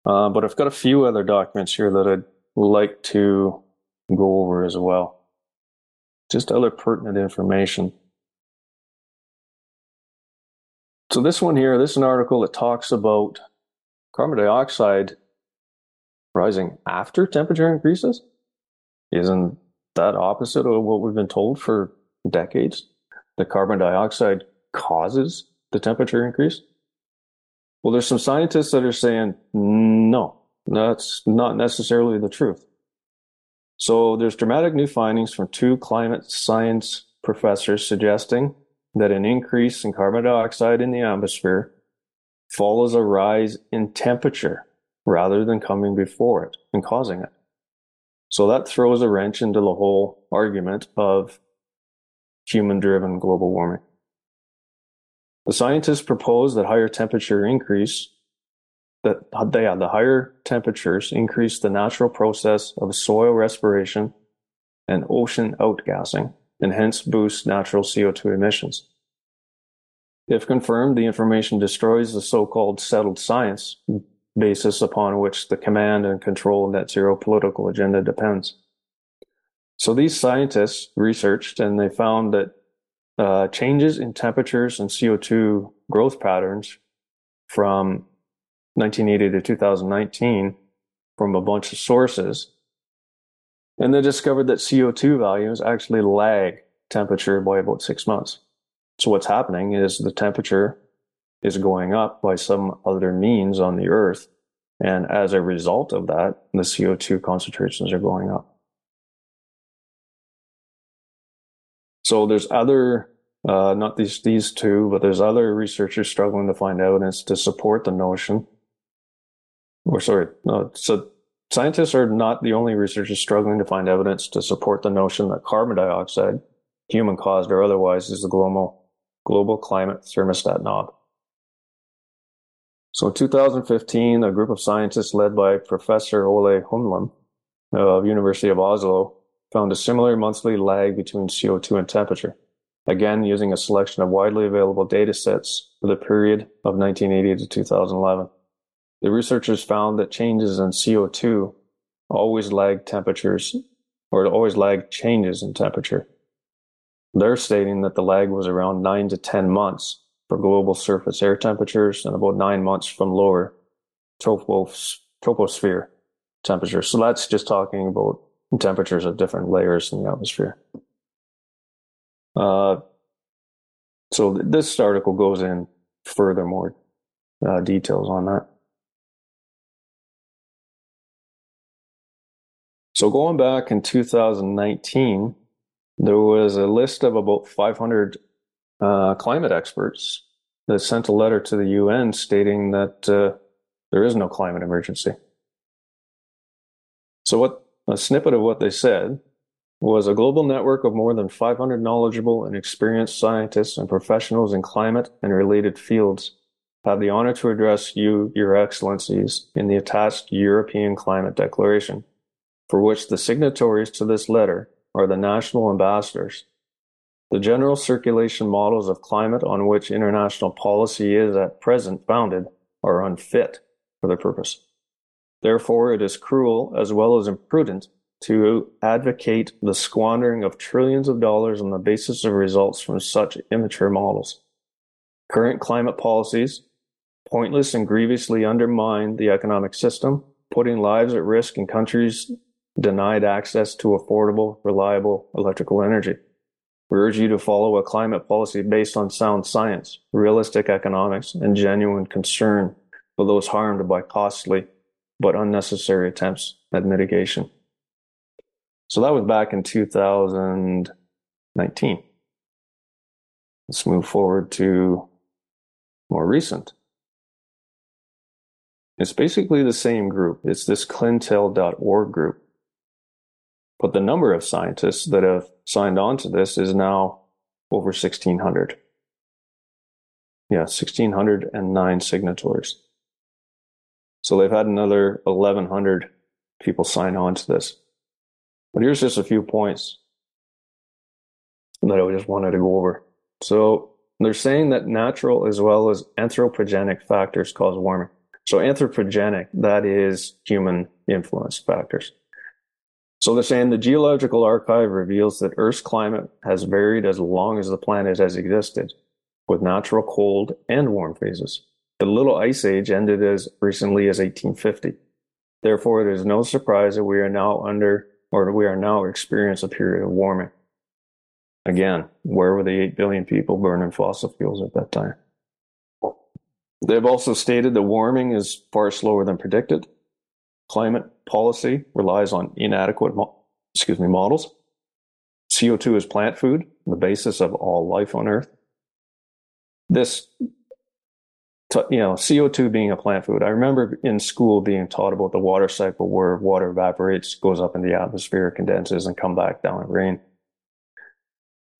Uh, but I've got a few other documents here that I'd like to go over as well. Just other pertinent information. So this one here, this is an article that talks about carbon dioxide rising after temperature increases. Isn't that opposite of what we've been told for decades? That carbon dioxide causes the temperature increase? Well, there's some scientists that are saying, no, that's not necessarily the truth. So there's dramatic new findings from two climate science professors suggesting that an increase in carbon dioxide in the atmosphere follows a rise in temperature rather than coming before it and causing it. So that throws a wrench into the whole argument of human driven global warming. The scientists propose that higher temperature increase that they the higher temperatures increase the natural process of soil respiration and ocean outgassing and hence boost natural CO2 emissions. If confirmed, the information destroys the so-called settled science basis upon which the command and control of net zero political agenda depends. So these scientists researched and they found that uh, changes in temperatures and CO2 growth patterns from 1980 to 2019 from a bunch of sources. And they discovered that CO2 values actually lag temperature by about six months. So what's happening is the temperature is going up by some other means on the earth. And as a result of that, the CO2 concentrations are going up. So there's other, uh, not these, these two, but there's other researchers struggling to find evidence to support the notion. Or sorry, no, so scientists are not the only researchers struggling to find evidence to support the notion that carbon dioxide, human caused or otherwise, is the global global climate thermostat knob. So in 2015, a group of scientists led by Professor Ole Humlum of University of Oslo found a similar monthly lag between CO2 and temperature, again using a selection of widely available data sets for the period of 1980 to 2011. The researchers found that changes in CO2 always lag temperatures or always lag changes in temperature. They're stating that the lag was around nine to 10 months for global surface air temperatures and about nine months from lower troposphere temperatures. So that's just talking about temperatures of different layers in the atmosphere. Uh, so this article goes in further more uh, details on that. So going back in 2019, there was a list of about 500 uh, climate experts that sent a letter to the UN stating that uh, there is no climate emergency. So, what a snippet of what they said was a global network of more than 500 knowledgeable and experienced scientists and professionals in climate and related fields have the honor to address you, Your Excellencies, in the attached European Climate Declaration, for which the signatories to this letter are the national ambassadors. The general circulation models of climate on which international policy is at present founded are unfit for the purpose. Therefore, it is cruel as well as imprudent to advocate the squandering of trillions of dollars on the basis of results from such immature models. Current climate policies pointless and grievously undermine the economic system, putting lives at risk in countries denied access to affordable, reliable electrical energy. We urge you to follow a climate policy based on sound science, realistic economics, and genuine concern for those harmed by costly but unnecessary attempts at mitigation. So that was back in 2019. Let's move forward to more recent. It's basically the same group. It's this clintel.org group. But the number of scientists that have signed on to this is now over 1,600. Yeah, 1,609 signatories. So they've had another 1,100 people sign on to this. But here's just a few points that I just wanted to go over. So they're saying that natural as well as anthropogenic factors cause warming. So anthropogenic, that is human influence factors. So they're saying the geological archive reveals that Earth's climate has varied as long as the planet has existed, with natural cold and warm phases. The Little Ice Age ended as recently as 1850. Therefore, it is no surprise that we are now under, or we are now experiencing a period of warming. Again, where were the 8 billion people burning fossil fuels at that time? They've also stated that warming is far slower than predicted. Climate policy relies on inadequate, excuse me, models. CO2 is plant food, the basis of all life on Earth. This, you know, CO2 being a plant food. I remember in school being taught about the water cycle where water evaporates, goes up in the atmosphere, condenses, and come back down in rain.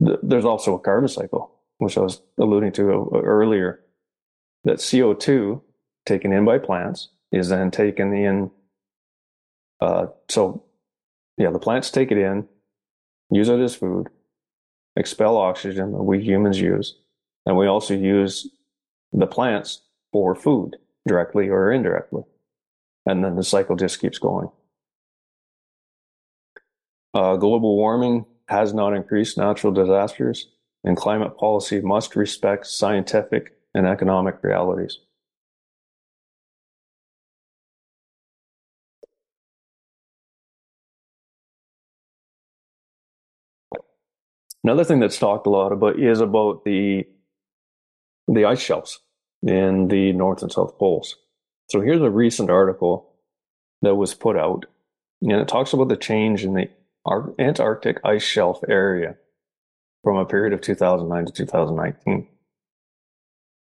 There's also a carbon cycle, which I was alluding to uh, earlier that CO2 taken in by plants is then taken in. Uh, so, yeah, the plants take it in, use it as food, expel oxygen that we humans use, and we also use the plants for food directly or indirectly. And then the cycle just keeps going. Uh, global warming has not increased natural disasters, and climate policy must respect scientific and economic realities. Another thing that's talked a lot about is about the the ice shelves in the North and South Poles. So here's a recent article that was put out, and it talks about the change in the Antarctic ice shelf area from a period of 2009 to 2019.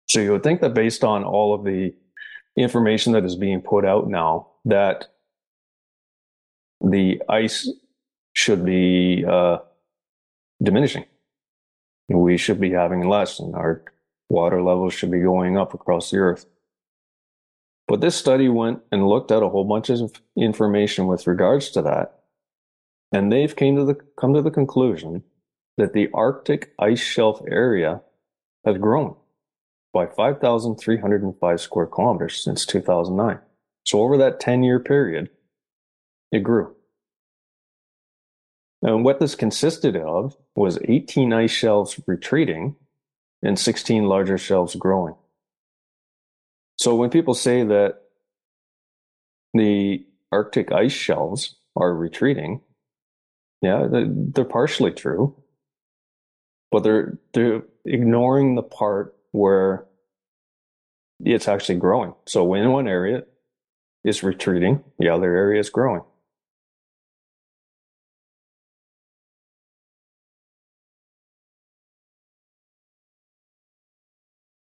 So you would think that based on all of the information that is being put out now, that the ice should be uh, diminishing. We should be having less, and our water levels should be going up across the earth. But this study went and looked at a whole bunch of information with regards to that, and they've came to the come to the conclusion that the Arctic ice shelf area has grown by 5,305 square kilometers since 2009. So over that 10 year period, it grew. And what this consisted of was 18 ice shelves retreating and 16 larger shelves growing. So when people say that the Arctic ice shelves are retreating, yeah, they're partially true, but they're they're ignoring the part where it's actually growing. So when one area is retreating, the other area is growing.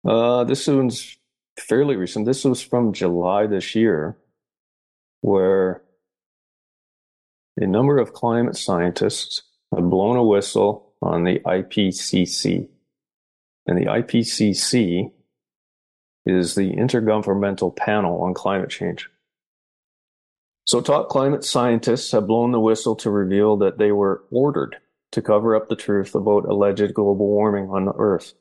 Uh, this one's fairly recent. This was from July this year, where a number of climate scientists have blown a whistle on the IPCC. And the IPCC is the Intergovernmental Panel on Climate Change. So, top climate scientists have blown the whistle to reveal that they were ordered to cover up the truth about alleged global warming on the Earth.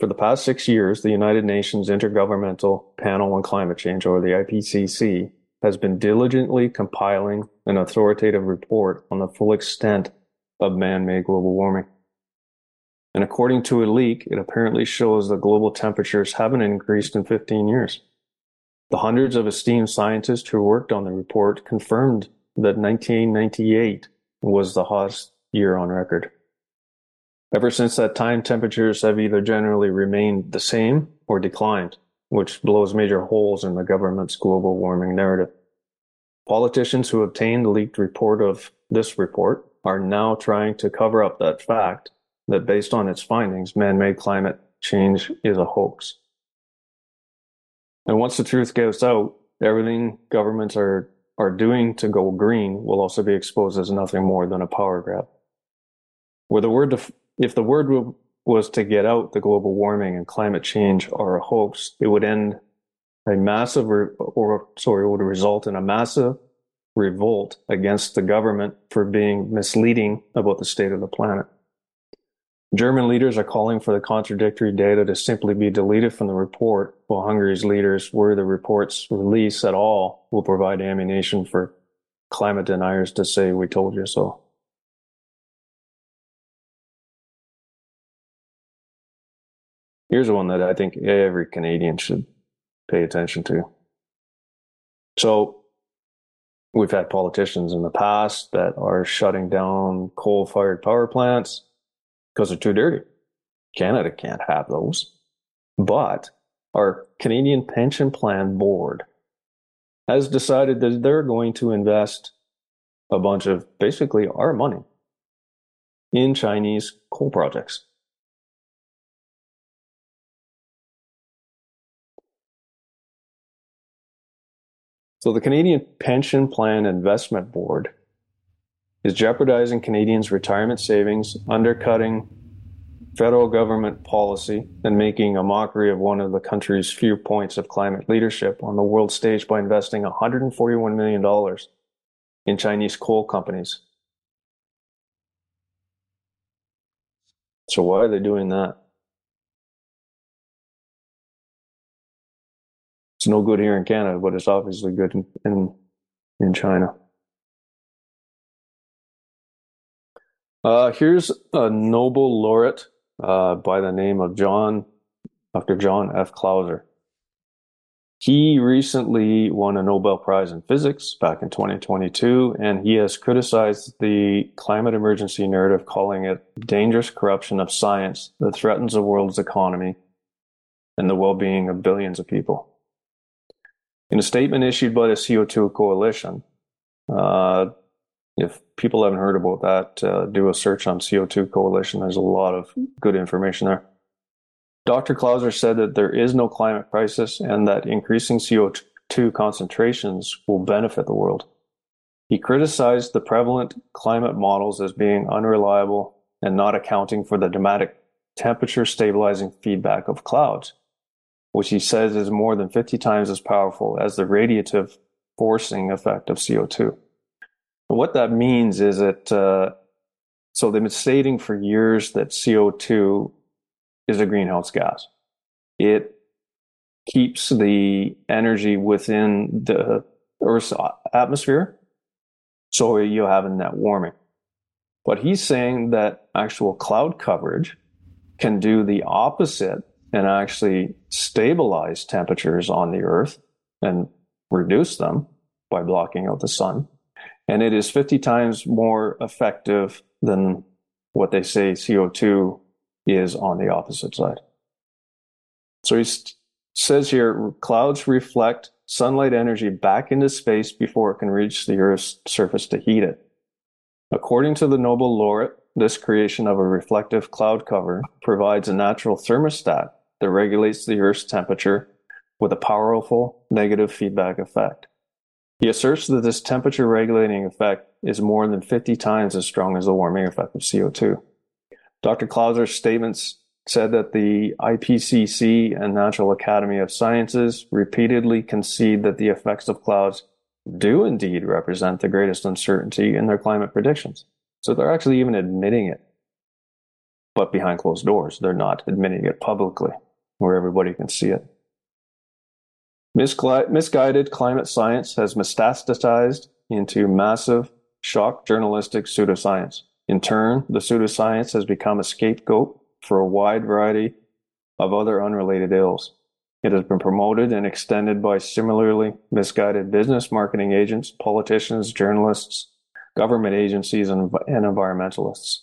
For the past six years, the United Nations Intergovernmental Panel on Climate Change, or the IPCC, has been diligently compiling an authoritative report on the full extent of man made global warming. And according to a leak, it apparently shows that global temperatures haven't increased in 15 years. The hundreds of esteemed scientists who worked on the report confirmed that 1998 was the hottest year on record. Ever since that time, temperatures have either generally remained the same or declined which blows major holes in the government's global warming narrative. Politicians who obtained the leaked report of this report are now trying to cover up that fact that based on its findings, man-made climate change is a hoax. And once the truth gets out, everything governments are, are doing to go green will also be exposed as nothing more than a power grab. Where the word, if the word was to get out the global warming and climate change are a hoax, it would end a massive, re- or sorry, it would result in a massive revolt against the government for being misleading about the state of the planet. German leaders are calling for the contradictory data to simply be deleted from the report, while Hungary's leaders, were the report's release at all, will provide ammunition for climate deniers to say, we told you so. Here's one that I think every Canadian should pay attention to. So, we've had politicians in the past that are shutting down coal fired power plants because they're too dirty. Canada can't have those. But our Canadian Pension Plan Board has decided that they're going to invest a bunch of basically our money in Chinese coal projects. So the Canadian Pension Plan Investment Board is jeopardizing Canadians' retirement savings, undercutting federal government policy, and making a mockery of one of the country's few points of climate leadership on the world stage by investing $141 million in Chinese coal companies. So why are they doing that? It's no good here in Canada, but it's obviously good in in, in China. Uh, here's a Nobel laureate uh, by the name of John, Dr. John F. Clauser. He recently won a Nobel Prize in Physics back in 2022, and he has criticized the climate emergency narrative, calling it dangerous corruption of science that threatens the world's economy and the well being of billions of people. In a statement issued by the CO2 Coalition, uh, if people haven't heard about that, uh, do a search on CO2 Coalition. There's a lot of good information there. Dr. Clauser said that there is no climate crisis and that increasing CO2 concentrations will benefit the world. He criticized the prevalent climate models as being unreliable and not accounting for the dramatic temperature stabilizing feedback of clouds which he says is more than 50 times as powerful as the radiative forcing effect of CO2. And what that means is that, uh, so they've been stating for years that CO2 is a greenhouse gas. It keeps the energy within the Earth's atmosphere, so you have a net warming. But he's saying that actual cloud coverage can do the opposite and actually stabilize temperatures on the earth and reduce them by blocking out the sun. And it is 50 times more effective than what they say CO2 is on the opposite side. So he says here clouds reflect sunlight energy back into space before it can reach the Earth's surface to heat it. According to the Nobel laureate, this creation of a reflective cloud cover provides a natural thermostat that regulates the Earth's temperature with a powerful negative feedback effect. He asserts that this temperature regulating effect is more than 50 times as strong as the warming effect of CO2. Dr. Clauser's statements said that the IPCC and National Academy of Sciences repeatedly concede that the effects of clouds do indeed represent the greatest uncertainty in their climate predictions. So they're actually even admitting it. But behind closed doors, they're not admitting it publicly where everybody can see it. misguided climate science has metastasized into massive shock journalistic pseudoscience. In turn, the pseudoscience has become a scapegoat for a wide variety of other unrelated ills. It has been promoted and extended by similarly misguided business marketing agents, politicians, journalists, government agencies, and, and environmentalists.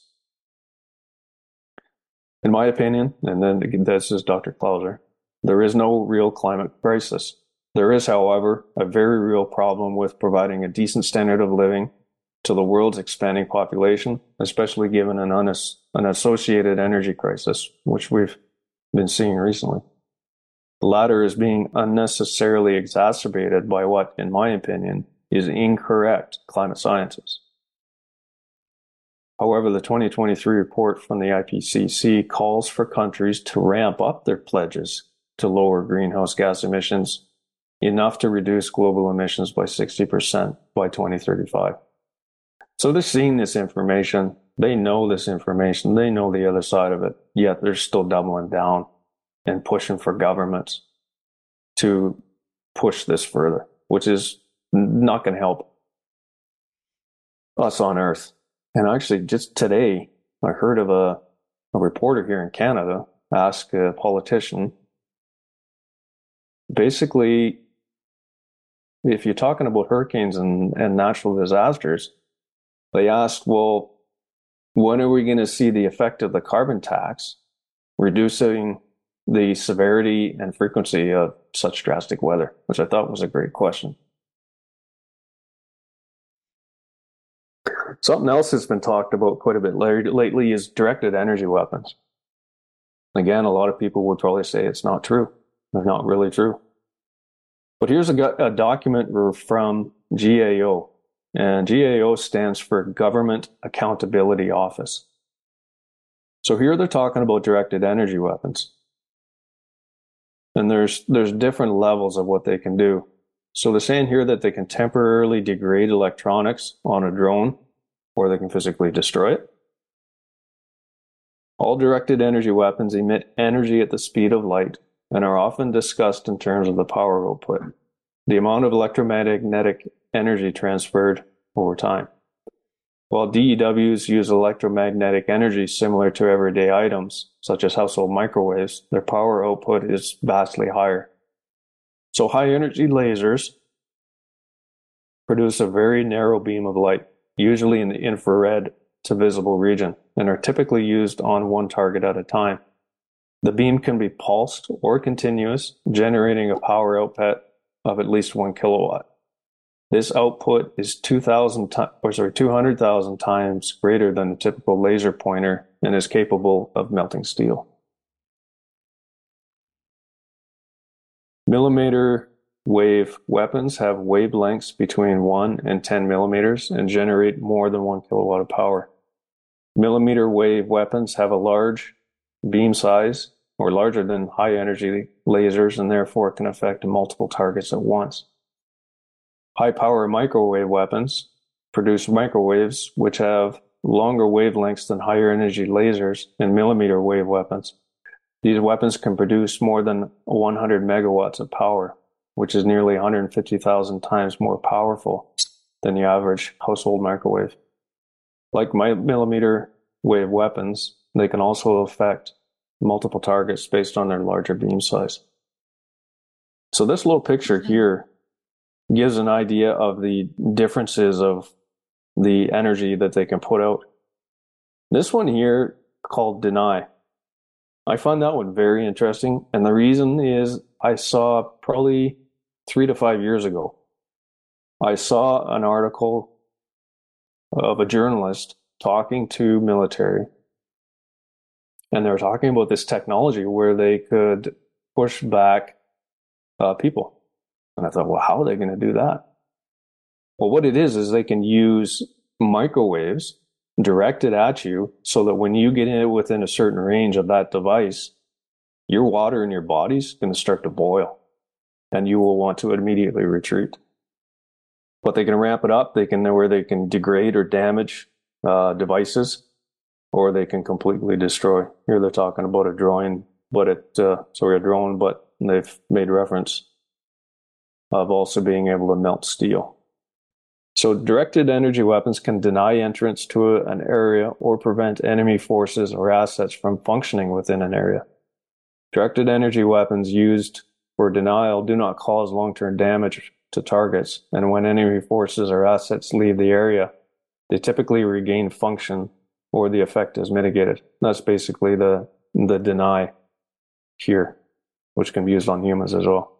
In my opinion, and then this is Dr. Clauser, there is no real climate crisis. There is, however, a very real problem with providing a decent standard of living to the world's expanding population, especially given an, unass- an associated energy crisis, which we've been seeing recently. The latter is being unnecessarily exacerbated by what, in my opinion, is incorrect climate sciences. However, the 2023 report from the IPCC calls for countries to ramp up their pledges to lower greenhouse gas emissions enough to reduce global emissions by 60% by 2035. So they're seeing this information. They know this information. They know the other side of it, yet they're still doubling down and pushing for governments to push this further, which is not going to help us on Earth. And actually, just today, I heard of a, a reporter here in Canada ask a politician basically, if you're talking about hurricanes and, and natural disasters, they asked, well, when are we going to see the effect of the carbon tax reducing the severity and frequency of such drastic weather, which I thought was a great question. Something else that's been talked about quite a bit lately is directed energy weapons. Again, a lot of people would probably say it's not true. It's not really true. But here's a, a document from GAO, and GAO stands for Government Accountability Office. So here they're talking about directed energy weapons and there's there's different levels of what they can do. So they're saying here that they can temporarily degrade electronics on a drone, or they can physically destroy it. All directed energy weapons emit energy at the speed of light and are often discussed in terms of the power output, the amount of electromagnetic energy transferred over time. While DEWs use electromagnetic energy similar to everyday items, such as household microwaves, their power output is vastly higher. So high energy lasers produce a very narrow beam of light, usually in the infrared to visible region, and are typically used on one target at a time. The beam can be pulsed or continuous, generating a power output of at least one kilowatt. This output is 2,000 or sorry 200,000 times greater than a typical laser pointer and is capable of melting steel. Millimeter wave weapons have wavelengths between 1 and 10 millimeters and generate more than 1 kilowatt of power. Millimeter wave weapons have a large beam size or larger than high energy lasers and therefore can affect multiple targets at once. High power microwave weapons produce microwaves which have longer wavelengths than higher energy lasers and millimeter wave weapons. These weapons can produce more than 100 megawatts of power, which is nearly 150,000 times more powerful than the average household microwave. Like millimeter wave weapons, they can also affect multiple targets based on their larger beam size. So this little picture here gives an idea of the differences of the energy that they can put out. This one here called Deny. I find that one very interesting. And the reason is I saw probably three to five years ago, I saw an article of a journalist talking to military. And they were talking about this technology where they could push back uh, people and I thought, well, how are they going to do that? Well, what it is, is they can use microwaves directed at you so that when you get in within a certain range of that device, your water in your body's going to start to boil and you will want to immediately retreat. But they can ramp it up. They can know where they can degrade or damage uh, devices, or they can completely destroy. Here they're talking about a drone, but it uh, sorry a drone, but they've made reference of also being able to melt steel. So directed energy weapons can deny entrance to an area or prevent enemy forces or assets from functioning within an area. Directed energy weapons used denial do not cause long-term damage to targets, and when enemy forces or assets leave the area, they typically regain function or the effect is mitigated. That's basically the the deny here, which can be used on humans as well.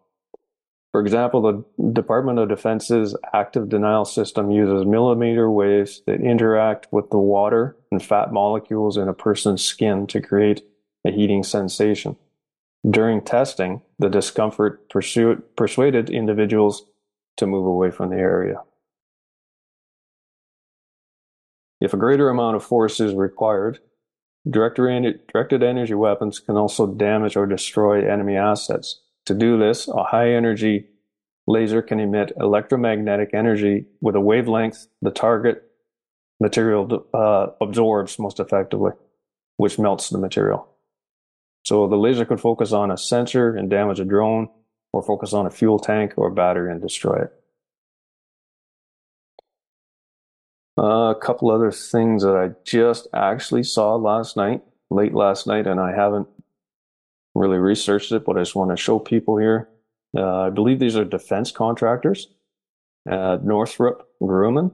For example, the Department of Defense's active denial system uses millimeter waves that interact with the water and fat molecules in a person's skin to create a heating sensation. During testing, the discomfort persuaded individuals to move away from the area. If a greater amount of force is required, directed energy weapons can also damage or destroy enemy assets. To do this, a high energy laser can emit electromagnetic energy with a wavelength the target material uh, absorbs most effectively, which melts the material. So the laser could focus on a sensor and damage a drone, or focus on a fuel tank or battery and destroy it. Uh, a couple other things that I just actually saw last night, late last night, and I haven't really researched it, but I just want to show people here. Uh, I believe these are defense contractors at Northrop Grumman.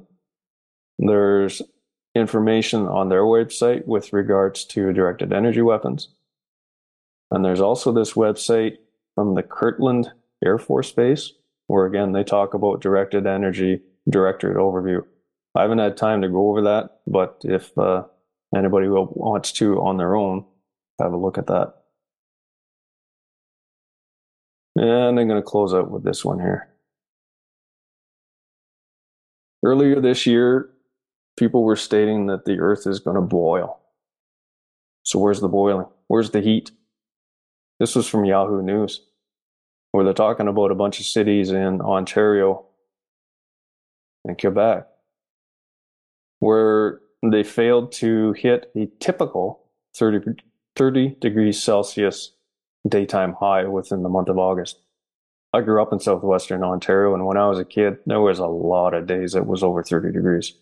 There's information on their website with regards to directed energy weapons. And there's also this website from the Kirtland Air Force Base, where again they talk about directed energy directorate overview. I haven't had time to go over that, but if uh, anybody wants to on their own, have a look at that. And I'm going to close out with this one here. Earlier this year, people were stating that the earth is going to boil. So where's the boiling? Where's the heat? This was from Yahoo News, where they're talking about a bunch of cities in Ontario and Quebec where they failed to hit a typical 30, 30 degrees Celsius daytime high within the month of August. I grew up in southwestern Ontario, and when I was a kid, there was a lot of days that was over 30 degrees.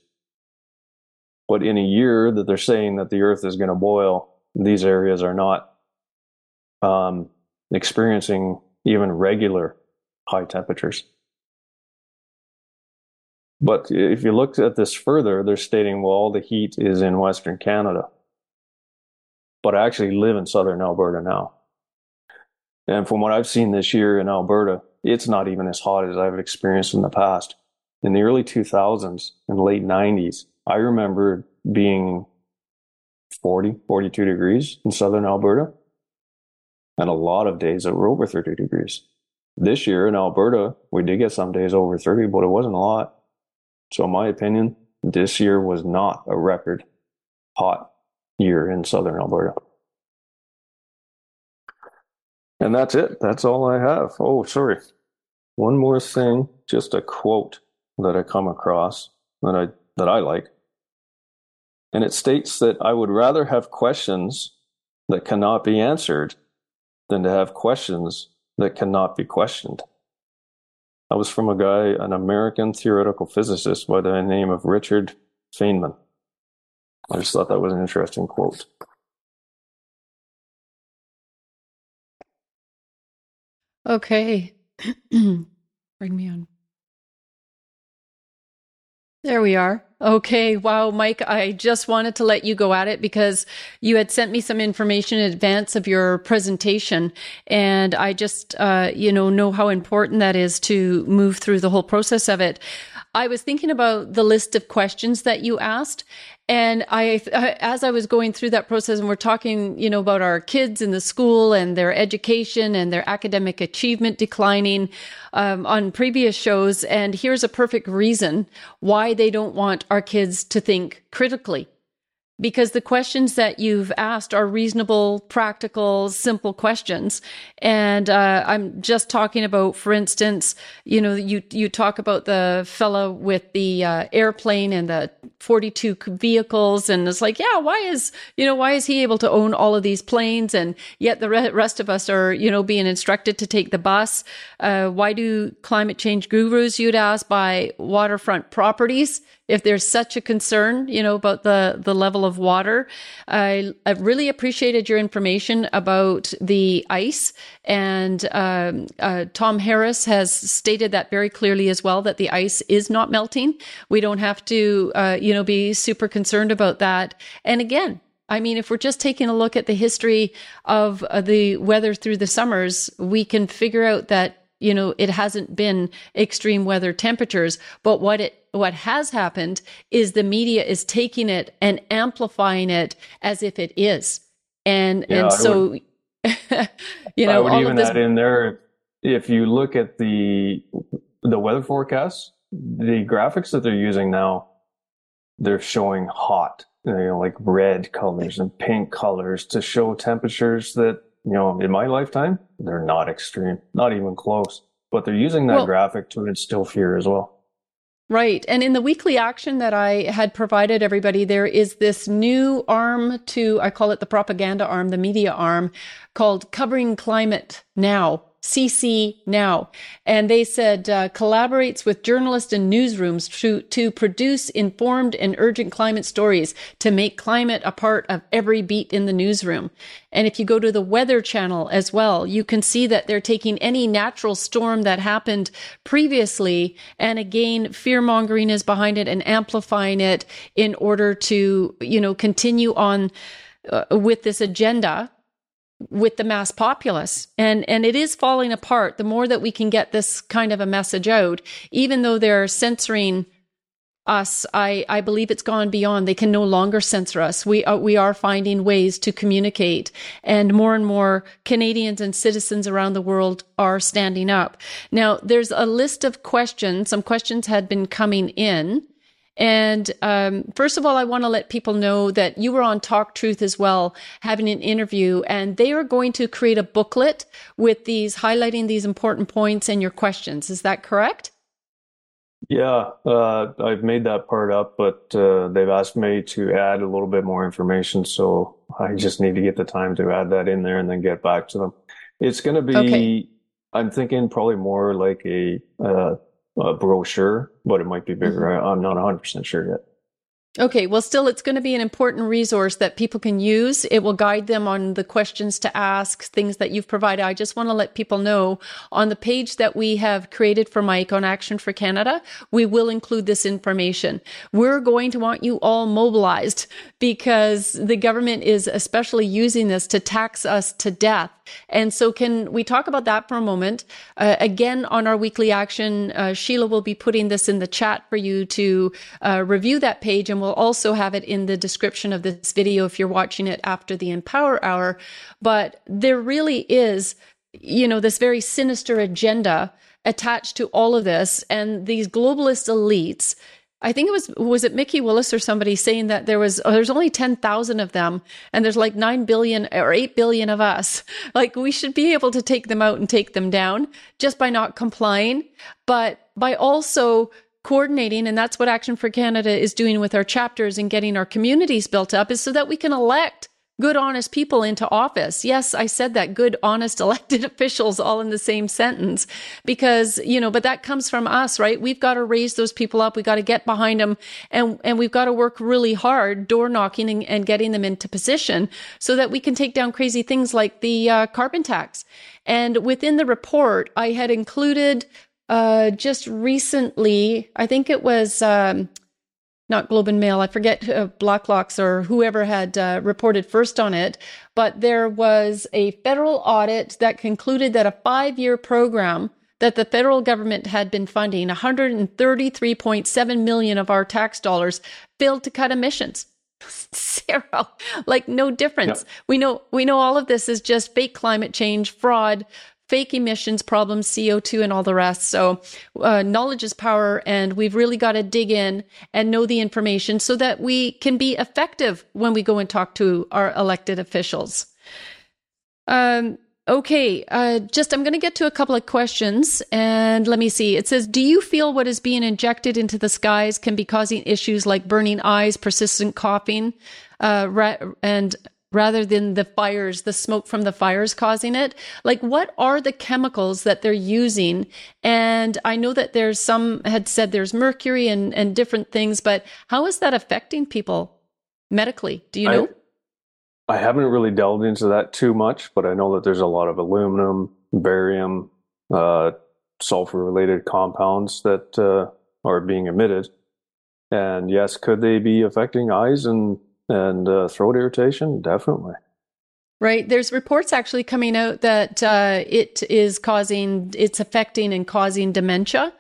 But in a year that they're saying that the earth is going to boil, these areas are not um, experiencing even regular high temperatures. But if you look at this further, they're stating, well, all the heat is in Western Canada. But I actually live in Southern Alberta now. And from what I've seen this year in Alberta, it's not even as hot as I've experienced in the past. In the early 2000s and late 90s, I remember being 40, 42 degrees in Southern Alberta. And a lot of days that were over 30 degrees. This year in Alberta, we did get some days over 30, but it wasn't a lot. So, in my opinion, this year was not a record hot year in southern Alberta. And that's it. That's all I have. Oh, sorry. One more thing, just a quote that I come across that I that I like. And it states that I would rather have questions that cannot be answered than to have questions that cannot be questioned. That was from a guy, an American theoretical physicist by the name of Richard Feynman. I just thought that was an interesting quote. Okay. Bring me on. There we are. Okay. Wow, Mike, I just wanted to let you go at it because you had sent me some information in advance of your presentation. And I just, uh, you know, know how important that is to move through the whole process of it. I was thinking about the list of questions that you asked. And I, as I was going through that process and we're talking, you know, about our kids in the school and their education and their academic achievement declining, um, on previous shows. And here's a perfect reason why they don't want our kids to think critically because the questions that you've asked are reasonable, practical, simple questions. And uh, I'm just talking about, for instance, you know, you you talk about the fellow with the uh, airplane and the 42 vehicles, and it's like, yeah, why is you know why is he able to own all of these planes, and yet the rest of us are you know being instructed to take the bus? Uh, why do climate change gurus, you'd ask, buy waterfront properties? if there's such a concern, you know, about the, the level of water. I, I really appreciated your information about the ice. And um, uh, Tom Harris has stated that very clearly as well, that the ice is not melting. We don't have to, uh, you know, be super concerned about that. And again, I mean, if we're just taking a look at the history of uh, the weather through the summers, we can figure out that you know it hasn't been extreme weather temperatures but what it what has happened is the media is taking it and amplifying it as if it is. And yeah, and so would, you know I would even this, add in there if you look at the the weather forecasts the graphics that they're using now they're showing hot you know like red colors and pink colors to show temperatures that you know, in my lifetime, they're not extreme, not even close. But they're using that well, graphic to instill fear as well. Right. And in the weekly action that I had provided everybody, there is this new arm to, I call it the propaganda arm, the media arm called Covering Climate Now. CC Now. And they said uh, collaborates with journalists and newsrooms to, to produce informed and urgent climate stories to make climate a part of every beat in the newsroom. And if you go to the Weather Channel as well, you can see that they're taking any natural storm that happened previously. And again, fear mongering is behind it and amplifying it in order to, you know, continue on uh, with this agenda with the mass populace. And and it is falling apart. The more that we can get this kind of a message out even though they're censoring us i i believe it's gone beyond. They can no longer censor us. We are, we are finding ways to communicate. And more and more canadians and citizens around the world are standing up. Now there's a list of questions. Some questions had been coming in and um, first of all, I want to let people know that you were on Talk Truth as well, having an interview, and they are going to create a booklet with these highlighting these important points and your questions. Is that correct? Yeah, uh, I've made that part up, but uh, they've asked me to add a little bit more information. So I just need to get the time to add that in there and then get back to them. It's going to be, okay. I'm thinking probably more like a uh, a brochure, but it might be bigger. Mm-hmm. I'm not 100% sure yet. Okay, well, still, it's going to be an important resource that people can use. It will guide them on the questions to ask, things that you've provided. I just want to let people know on the page that we have created for Mike on Action for Canada, we will include this information. We're going to want you all mobilized because the government is especially using this to tax us to death. And so, can we talk about that for a moment? Uh, again, on our weekly action, uh, Sheila will be putting this in the chat for you to uh, review that page and we'll also have it in the description of this video if you're watching it after the Empower Hour. But there really is, you know, this very sinister agenda attached to all of this and these globalist elites. I think it was was it Mikki Willis or somebody saying that there was oh, there's only 10,000 of them and there's like 9 billion or 8 billion of us. Like we should be able to take them out and take them down just by not complying, but by also coordinating and that's what action for canada is doing with our chapters and getting our communities built up is so that we can elect good honest people into office. Yes i said that good honest elected officials all in the same sentence because you know but that comes from us right? We've got to raise those people up we got to get behind them and and we've got to work really hard door knocking and, and getting them into position so that we can take down crazy things like the uh, carbon tax. And within the report i had included uh, just recently, I think it was um, not Globe and Mail, I forget uh, Blacklock's or whoever had uh, reported first on it, but there was a federal audit that concluded that a five year program that the federal government had been funding 133.7 million of our tax dollars failed to cut emissions. Zero. Like no difference. Yep. we know we know all of this is just fake climate change fraud fake emissions problems, CO2, and all the rest. So, uh, knowledge is power, and we've really got to dig in and know the information so that we can be effective when we go and talk to our elected officials. Um, Okay, uh, just I'm going to get to a couple of questions and let me see. It says, Do you feel what is being injected into the skies can be causing issues like burning eyes, persistent coughing, uh, and rather than the fires, the smoke from the fires causing it? Like, what are the chemicals that they're using? And I know that there's some had said there's mercury and, and different things, but how is that affecting people medically? Do you know? I- I haven't really delved into that too much, but I know that there's a lot of aluminum, barium, uh, sulfur related compounds that uh, are being emitted. And yes, could they be affecting eyes and, and uh, throat irritation? Definitely. Right. There's reports actually coming out that uh, it is causing, it's affecting and causing dementia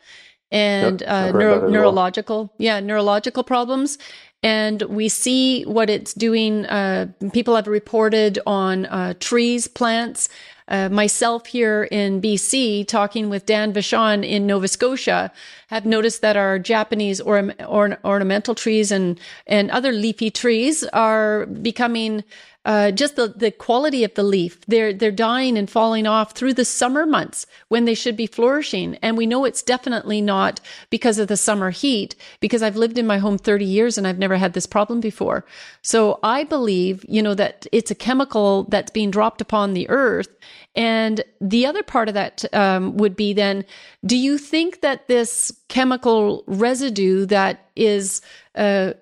and yep, uh, neuro- neurological, well. yeah, neurological problems and we see what it's doing. Uh, people have reported on uh, trees, plants. Uh, myself here in BC, talking with Dan Vachon in Nova Scotia, have noticed that our Japanese or, or, ornamental trees and and other leafy trees are becoming uh, just the, the quality of the leaf. They're, they're dying and falling off through the summer months when they should be flourishing. And we know it's definitely not because of the summer heat, because I've lived in my home 30 years and I've never had this problem before. So I believe, you know, that it's a chemical that's being dropped upon the earth. And the other part of that um, would be then, do you think that this chemical residue that is uh,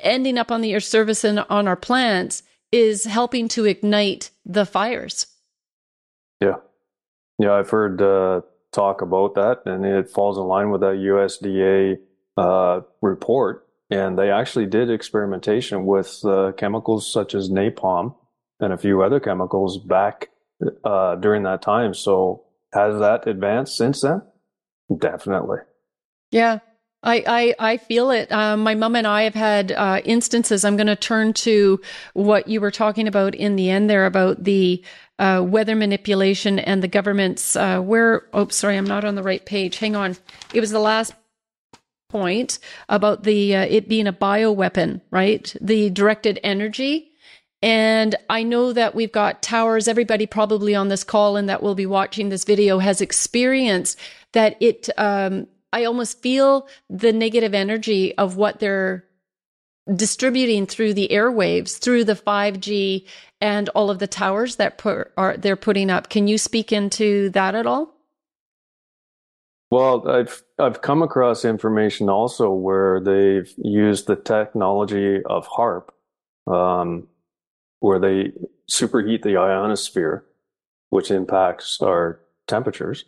ending up on the earth surface and on our plants is helping to ignite the fires. Yeah. Yeah, I've heard uh, talk about that, and it falls in line with that USDA uh, report. And they actually did experimentation with uh, chemicals such as napalm and a few other chemicals back uh, during that time. So, has that advanced since then? Definitely. Yeah. I, I, I feel it. Um, my mom and I have had uh, instances. I'm going to turn to what you were talking about in the end there about the uh, weather manipulation and the government's uh, where. Oh, sorry, I'm not on the right page. Hang on. It was the last point about the uh, it being a bio weapon, right? The directed energy. And I know that we've got towers. Everybody probably on this call and that will be watching this video has experienced that it um, I almost feel the negative energy of what they're distributing through the airwaves, through the 5G and all of the towers that put, are they're putting up. Can you speak into that at all? Well, I've I've come across information also where they've used the technology of HAARP, um, where they superheat the ionosphere, which impacts our temperatures.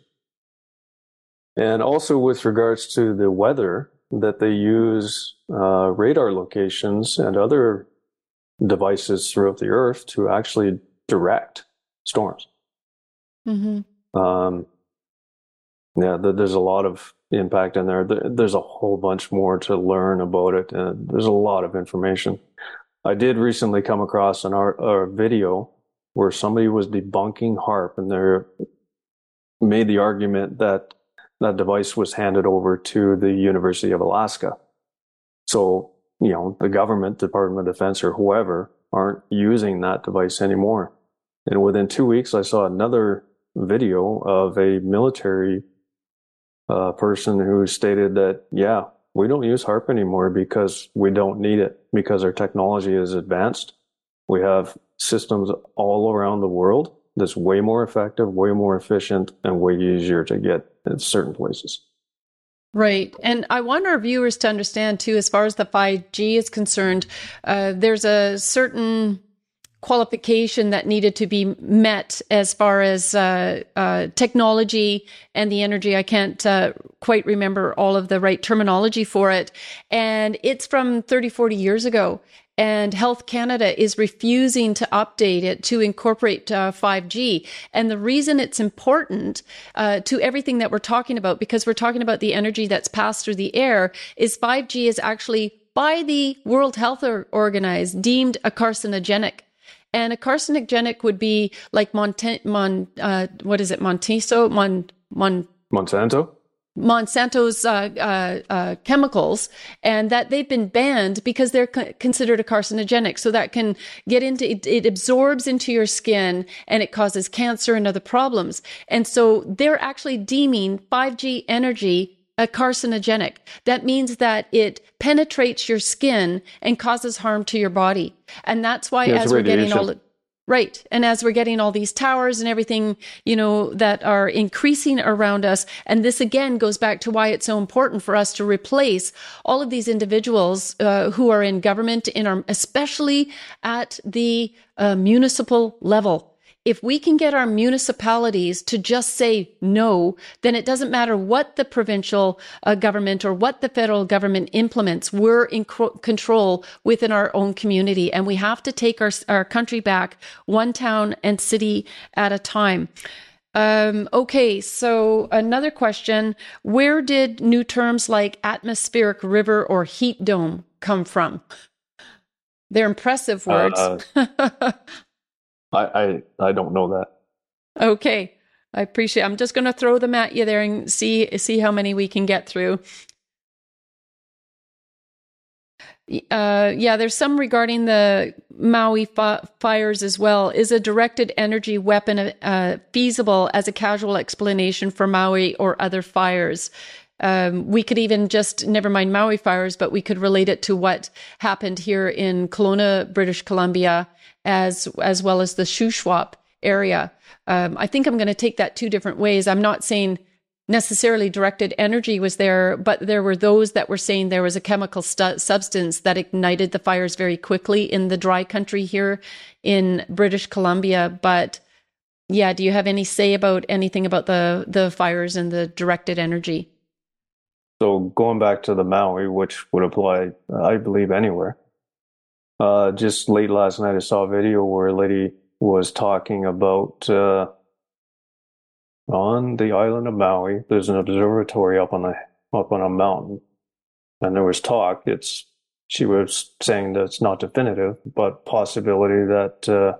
And also with regards to the weather, that they use uh, radar locations and other devices throughout the earth to actually direct storms. Mm-hmm. Um, yeah, there's a lot of impact in there. There's a whole bunch more to learn about it, and there's a lot of information. I did recently come across an art, a video where somebody was debunking HAARP and they made the argument that that device was handed over to the University of Alaska. So, you know, the government, Department of Defense or whoever aren't using that device anymore. And within two weeks, I saw another video of a military uh, person who stated that, yeah, we don't use HAARP anymore because we don't need it because our technology is advanced. We have systems all around the world that's way more effective, way more efficient, and way easier to get in certain places. Right. And I want our viewers to understand too, as far as the 5G is concerned, uh, there's a certain qualification that needed to be met as far as uh, uh, technology and the energy. I can't uh, quite remember all of the right terminology for it. And it's from 30, 40 years ago and Health Canada is refusing to update it to incorporate uh, 5G. And the reason it's important uh, to everything that we're talking about, because we're talking about the energy that's passed through the air, is 5G is actually by the World Health Organization deemed a carcinogenic. And a carcinogenic would be like Monte, Mon, uh, what is it, Montiso, Mon, Mon, Monsanto? Monsanto's uh, uh, uh, chemicals, and that they've been banned because they're co- considered a carcinogenic. So that can get into it, it, absorbs into your skin and it causes cancer and other problems. And so they're actually deeming 5G energy a carcinogenic. That means that it penetrates your skin and causes harm to your body. And that's why, yeah, as we're getting all Right. And as we're getting all these towers and everything, you know, that are increasing around us, and this again goes back to why it's so important for us to replace all of these individuals uh, who are in government, in our, especially at the uh, municipal level if we can get our municipalities to just say no, then it doesn't matter what the provincial uh, government or what the federal government implements. We're in control within our own community and we have to take our, our country back one town and city at a time. Um, okay, so another question. Where did new terms like atmospheric river or heat dome come from? They're impressive words. Uh, I, I, I don't know that. Okay. I appreciate. I'm just going to throw them at you there and see see how many we can get through. Uh, yeah, there's some regarding the Maui fi- fires as well. Is a directed energy weapon uh, feasible as a casual explanation for Maui or other fires? Um, we could even just never mind Maui fires, but we could relate it to what happened here in Kelowna, British Columbia, as as well as the Shuswap area. Um, I think I'm going to take that two different ways. I'm not saying necessarily directed energy was there, but there were those that were saying there was a chemical stu- substance that ignited the fires very quickly in the dry country here in British Columbia. But yeah, do you have any say about anything about the the fires and the directed energy? So going back to the Maui, which would apply, I believe, anywhere. Uh, just late last night, I saw a video where a lady was talking about uh, on the island of Maui. There's an observatory up on the up on a mountain, and there was talk. It's she was saying that it's not definitive, but possibility that uh,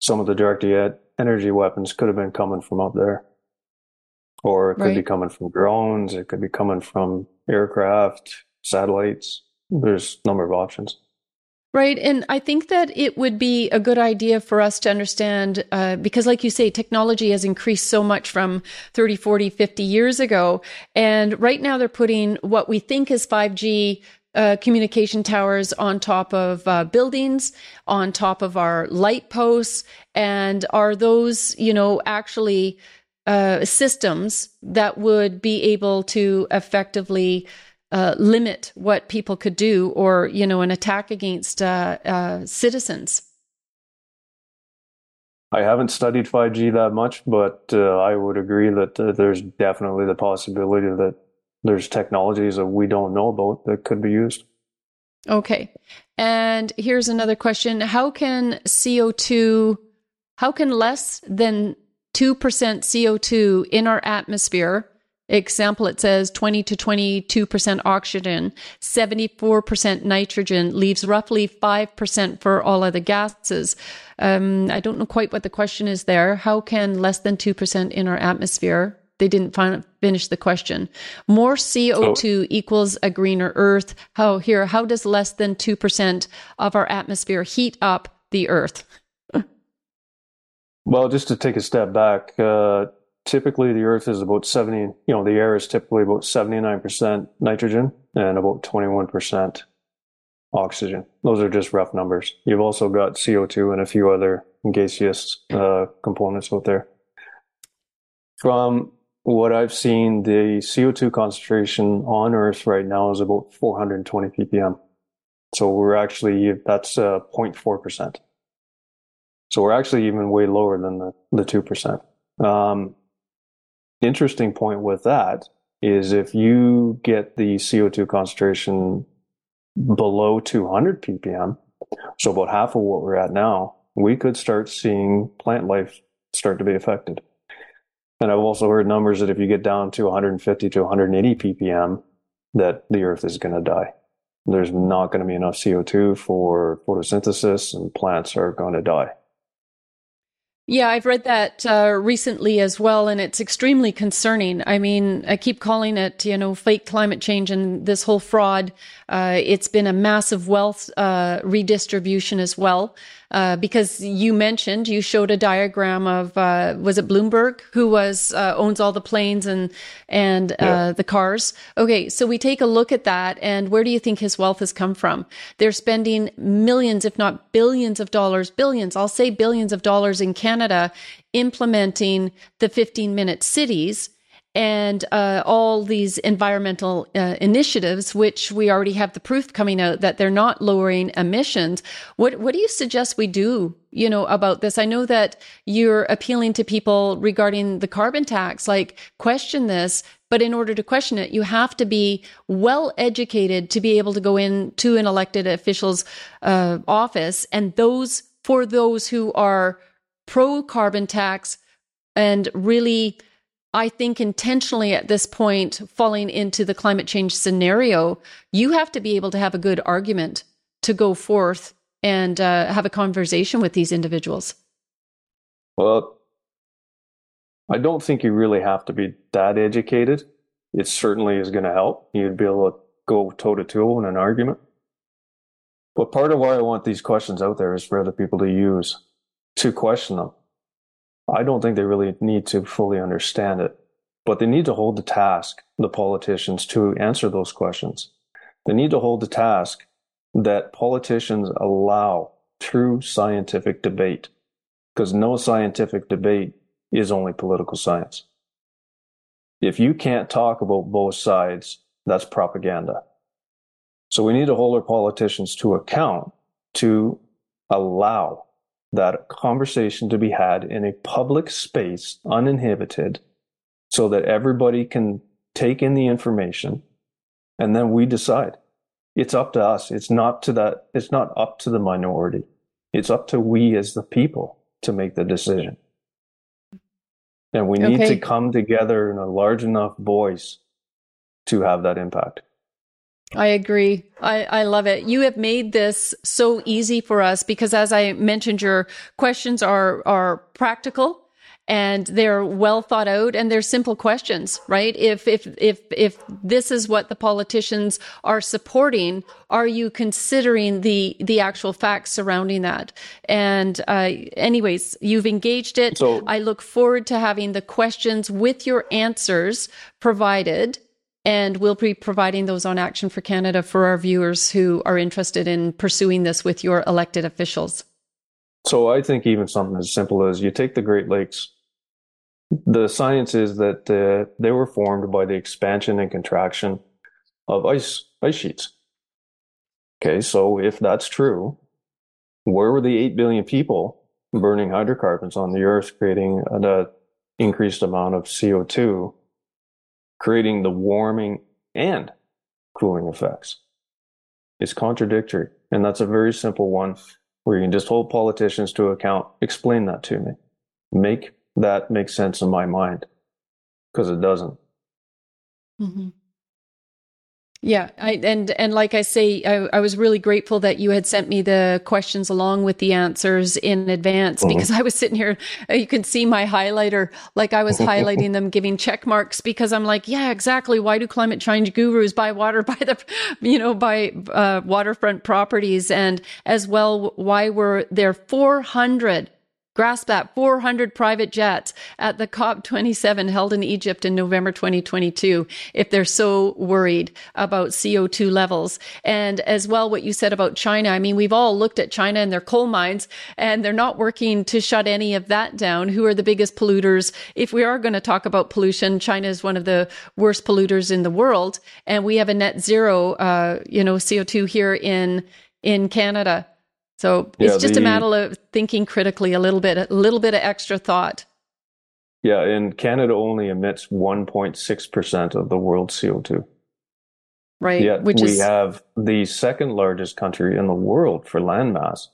some of the directed energy weapons could have been coming from up there, or it could right. be coming from drones. It could be coming from aircraft, satellites. There's a number of options. Right. And I think that it would be a good idea for us to understand, uh, because like you say, technology has increased so much from 30, 40, 50 years ago. And right now they're putting what we think is 5G uh, communication towers on top of uh, buildings, on top of our light posts. And are those, you know, actually uh, systems that would be able to effectively uh, limit what people could do or, you know, an attack against uh, uh, citizens? I haven't studied 5G that much, but uh, I would agree that uh, there's definitely the possibility that there's technologies that we don't know about that could be used. Okay. And here's another question. How can CO2, how can less than 2% CO2 in our atmosphere example, it says 20 to 22% oxygen, 74% nitrogen, leaves roughly 5% for all other gases. Um, I don't know quite what the question is there. How can less than 2% in our atmosphere? They didn't fin- finish the question. More CO2 oh. equals a greener earth. How here, how does less than 2% of our atmosphere heat up the earth? well, just to take a step back, uh, typically the earth is about 70 you know the air is typically about 79% nitrogen and about 21% oxygen. Those are just rough numbers. You've also got co2 and a few other gaseous uh, components out there. From what i've seen the co2 concentration on earth right now is about 420 ppm. So we're actually that's uh, 0.4% so we're actually even way lower than the, the 2% um, interesting point with that is if you get the CO2 concentration below 200 ppm, so about half of what we're at now, we could start seeing plant life start to be affected. And I've also heard numbers that if you get down to 150 to 180 ppm, that the earth is going to die. there's not going to be enough CO2 for photosynthesis and plants are going to die. Yeah, I've read that uh, recently as well, and it's extremely concerning. I mean, I keep calling it, you know, fake climate change and this whole fraud. Uh, it's been a massive wealth uh, redistribution as well. Uh, because you mentioned you showed a diagram of uh, was it Bloomberg who was uh, owns all the planes and and uh, yeah. the cars. Okay, so we take a look at that, and where do you think his wealth has come from? They're spending millions, if not billions, of dollars, billions. I'll say billions of dollars in Canada implementing the 15 minute cities and uh, all these environmental uh, initiatives, which we already have the proof coming out that they're not lowering emissions. What what do you suggest we do? You know about this. I know that you're appealing to people regarding the carbon tax, like question this. But in order to question it, you have to be well educated to be able to go into an elected official's uh, office, and those for those who are pro carbon tax and really I think intentionally at this point, falling into the climate change scenario, you have to be able to have a good argument to go forth and uh, have a conversation with these individuals. Well, I don't think you really have to be that educated. It certainly is going to help. You'd be able to go toe to toe in an argument. But part of why I want these questions out there is for other people to use to question them. I don't think they really need to fully understand it, but they need to hold the task, the politicians, to answer those questions. They need to hold the task that politicians allow true scientific debate, because no scientific debate is only political science. If you can't talk about both sides, that's propaganda. So we need to hold our politicians to account to allow that conversation to be had in a public space, uninhibited, so that everybody can take in the information and then we decide. It's up to us. It's not to that, it's not up to the minority. It's up to we as the people to make the decision. And we need okay. to come together in a large enough voice to have that impact. I agree. I, I love it. You have made this so easy for us because as I mentioned, your questions are, are practical and they're well thought out and they're simple questions, right? If, if, if, if this is what the politicians are supporting, are you considering the, the actual facts surrounding that? And, uh, anyways, you've engaged it. So, I look forward to having the questions with your answers provided and we'll be providing those on Action for Canada for our viewers who are interested in pursuing this with your elected officials. So I think even something as simple as you take the Great Lakes, the science is that uh, they were formed by the expansion and contraction of ice ice sheets. Okay, so if that's true, where were the 8 billion people burning hydrocarbons on the earth, creating an increased amount of CO2 creating the warming and cooling effects. It's contradictory. And that's a very simple one where you can just hold politicians to account. Explain that to me. Make that make sense in my mind because it doesn't. Mm-hmm. Yeah, I, and and like I say, I, I, was really grateful that you had sent me the questions along with the answers in advance mm-hmm. because I was sitting here. Uh, you can see my highlighter, like I was highlighting them, giving check marks because I'm like, yeah, exactly. Why do climate change gurus buy water by the, you know, by uh, waterfront properties, and as well, why were there 400 Grasp that 400 private jets at the COP27 held in Egypt in November 2022 if they're so worried about CO2 levels. And as well, what you said about China. I mean, we've all looked at China and their coal mines and they're not working to shut any of that down. Who are the biggest polluters? If we are going to talk about pollution, China is one of the worst polluters in the world. And we have a net zero, uh, you know, CO2 here in, in Canada. So yeah, it's just the, a matter of thinking critically a little bit, a little bit of extra thought. Yeah, and Canada only emits 1.6% of the world's CO2. Right. Yet which we is... have the second largest country in the world for landmass.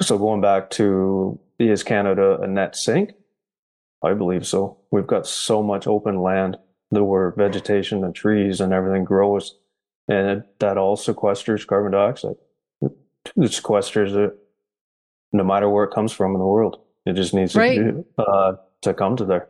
So going back to is Canada a net sink? I believe so. We've got so much open land that where vegetation and trees and everything grows and that all sequesters carbon dioxide. It sequesters it no matter where it comes from in the world. It just needs right. to, uh, to come to there.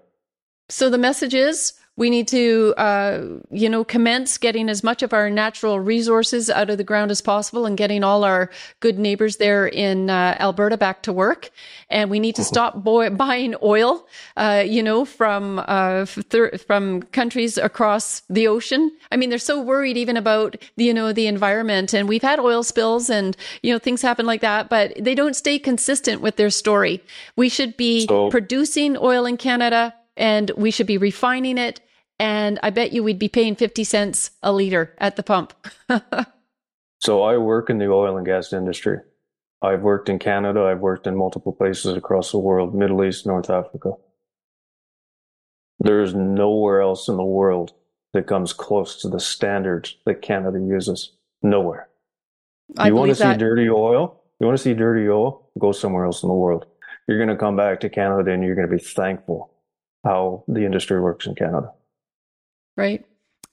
So the message is we need to, uh, you know, commence getting as much of our natural resources out of the ground as possible and getting all our good neighbors there in uh, Alberta back to work. And we need to stop boy- buying oil, uh, you know, from uh, th- from countries across the ocean. I mean, they're so worried even about you know the environment, and we've had oil spills and you know things happen like that, but they don't stay consistent with their story. We should be so- producing oil in Canada and we should be refining it and I bet you we'd be paying 50 cents a liter at the pump. so I work in the oil and gas industry. I've worked in Canada, I've worked in multiple places across the world, Middle East, North Africa. There's nowhere else in the world that comes close to the standards that Canada uses. Nowhere. I you want to see that. dirty oil? You want to see dirty oil? Go somewhere else in the world. You're going to come back to Canada and you're going to be thankful how the industry works in Canada right?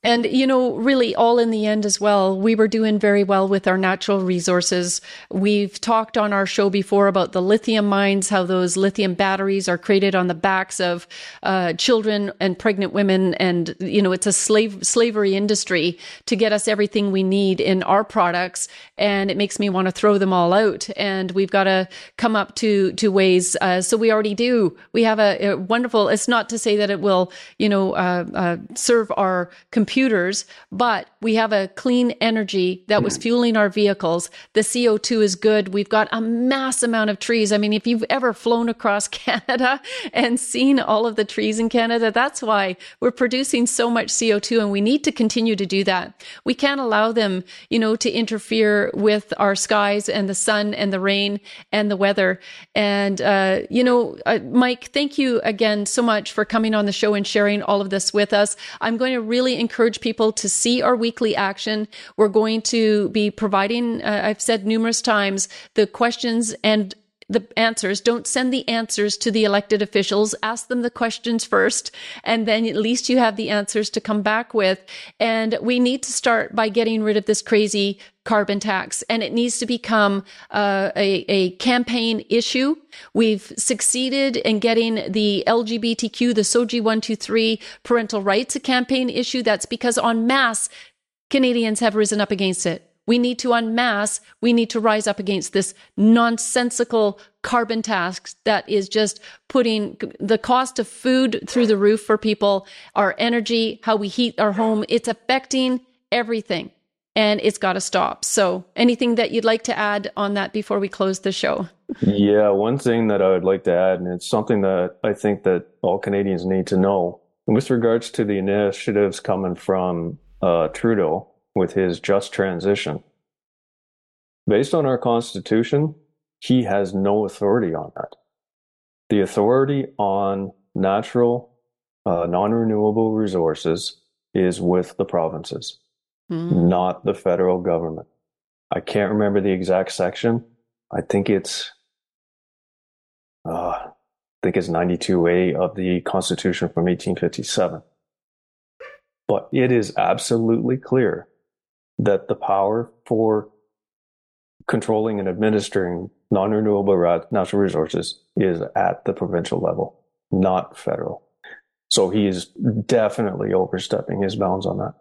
And, you know, really all in the end as well, we were doing very well with our natural resources. We've talked on our show before about the lithium mines, how those lithium batteries are created on the backs of uh, children and pregnant women. And, you know, it's a slave slavery industry to get us everything we need in our products. And it makes me want to throw them all out. And we've got to come up to, to ways. Uh, so we already do. We have a, a, wonderful, it's not to say that it will, you know, uh, uh serve our computers, but we have a clean energy that was fueling our vehicles. The CO2 is good. We've got a mass amount of trees. I mean, if you've ever flown across Canada and seen all of the trees in Canada, that's why we're producing so much CO2 and we need to continue to do that. We can't allow them, you know, to interfere with our skies and the sun and the rain and the weather. And, uh, you know, uh, Mike, thank you again so much for coming on the show and sharing all of this with us. I'm going to really encourage encourage people to see our weekly action. We're going to be providing, uh, I've said numerous times, the questions and the answers. Don't send the answers to the elected officials. Ask them the questions first, and then at least you have the answers to come back with. And we need to start by getting rid of this crazy carbon tax, and it needs to become uh, a, a campaign issue. We've succeeded in getting the LGBTQ, the SOGI 123 parental rights a campaign issue. That's because en masse, Canadians have risen up against it. We need to unmask. We need to rise up against this nonsensical carbon tax that is just putting the cost of food through the roof for people, our energy, how we heat our home. It's affecting everything and it's got to stop. So, anything that you'd like to add on that before we close the show? Yeah, one thing that I would like to add, and it's something that I think that all Canadians need to know, with regards to the initiatives coming from uh, Trudeau with his just transition. Based on our Constitution, he has no authority on that. The authority on natural, uh, non renewable resources is with the provinces, mm-hmm. not the federal government. I can't remember the exact section. I think it's, uh, I think it's 92A of the Constitution from 1857. But it is absolutely clear that the power for controlling and administering non-renewable natural resources is at the provincial level, not federal. So he is definitely overstepping his bounds on that.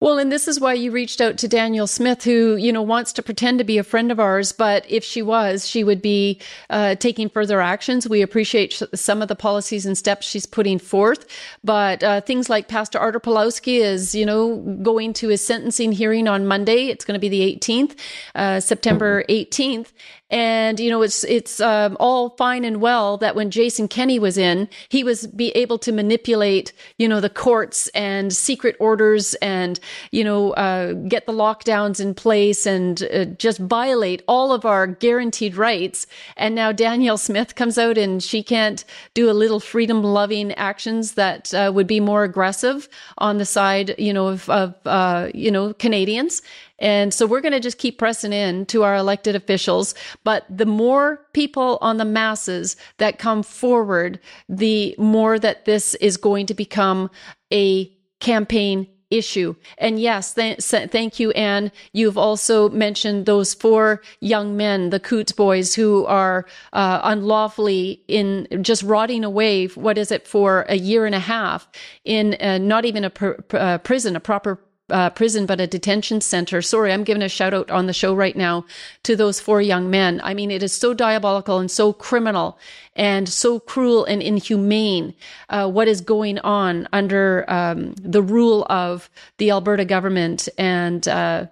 Well, and this is why you reached out to Danielle Smith, who, you know, wants to pretend to be a friend of ours, but if she was, she would be uh, taking further actions. We appreciate some of the policies and steps she's putting forth, but uh, things like Pastor Artur Pawlowski is, you know, going to his sentencing hearing on Monday. It's going to be the 18th, uh, September 18th. And, you know, it's, it's, um, all fine and well that when Jason Kenney was in, he was be able to manipulate, you know, the courts and secret orders and, you know, uh, get the lockdowns in place and uh, just violate all of our guaranteed rights. And now Danielle Smith comes out and she can't do a little freedom loving actions that uh, would be more aggressive on the side, you know, of, of uh, you know, Canadians. And so we're going to just keep pressing in to our elected officials. But the more people on the masses that come forward, the more that this is going to become a campaign issue. And yes, th- thank you, Anne. You've also mentioned those four young men, the Coutts boys, who are uh, unlawfully in just rotting away. What is it for a year and a half in uh, not even a pr- uh, prison, a proper uh, prison, but a detention center. Sorry, I'm giving a shout out on the show right now to those four young men. I mean, it is so diabolical and so criminal and so cruel and inhumane uh, what is going on under um, the rule of the Alberta government and uh,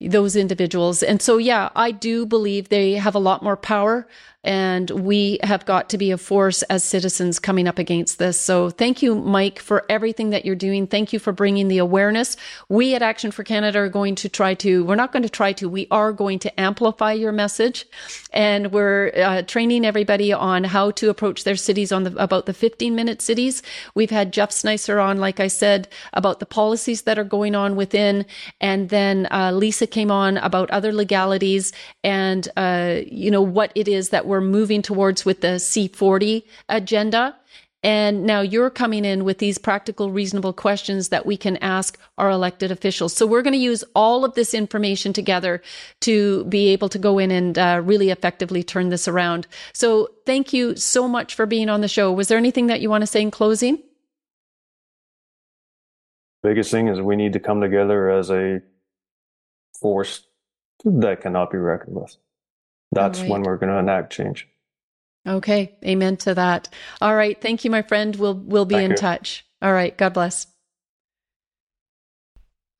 those individuals. And so, yeah, I do believe they have a lot more power and we have got to be a force as citizens coming up against this. So thank you, Mike, for everything that you're doing. Thank you for bringing the awareness. We at Action for Canada are going to try to, we're not going to try to, we are going to amplify your message. And we're uh, training everybody on how to approach their cities on the, about the 15 minute cities. We've had Jeff Snicer on, like I said, about the policies that are going on within. And then uh, Lisa came on about other legalities and, uh, you know, what it is that we're moving towards with the C40 agenda. And now you're coming in with these practical, reasonable questions that we can ask our elected officials. So we're going to use all of this information together to be able to go in and uh, really effectively turn this around. So thank you so much for being on the show. Was there anything that you want to say in closing? Biggest thing is we need to come together as a force that cannot be reckoned with. That's right. when we're going to enact change. Okay. Amen to that. All right. Thank you, my friend. We'll, we'll be Thank in you. touch. All right. God bless.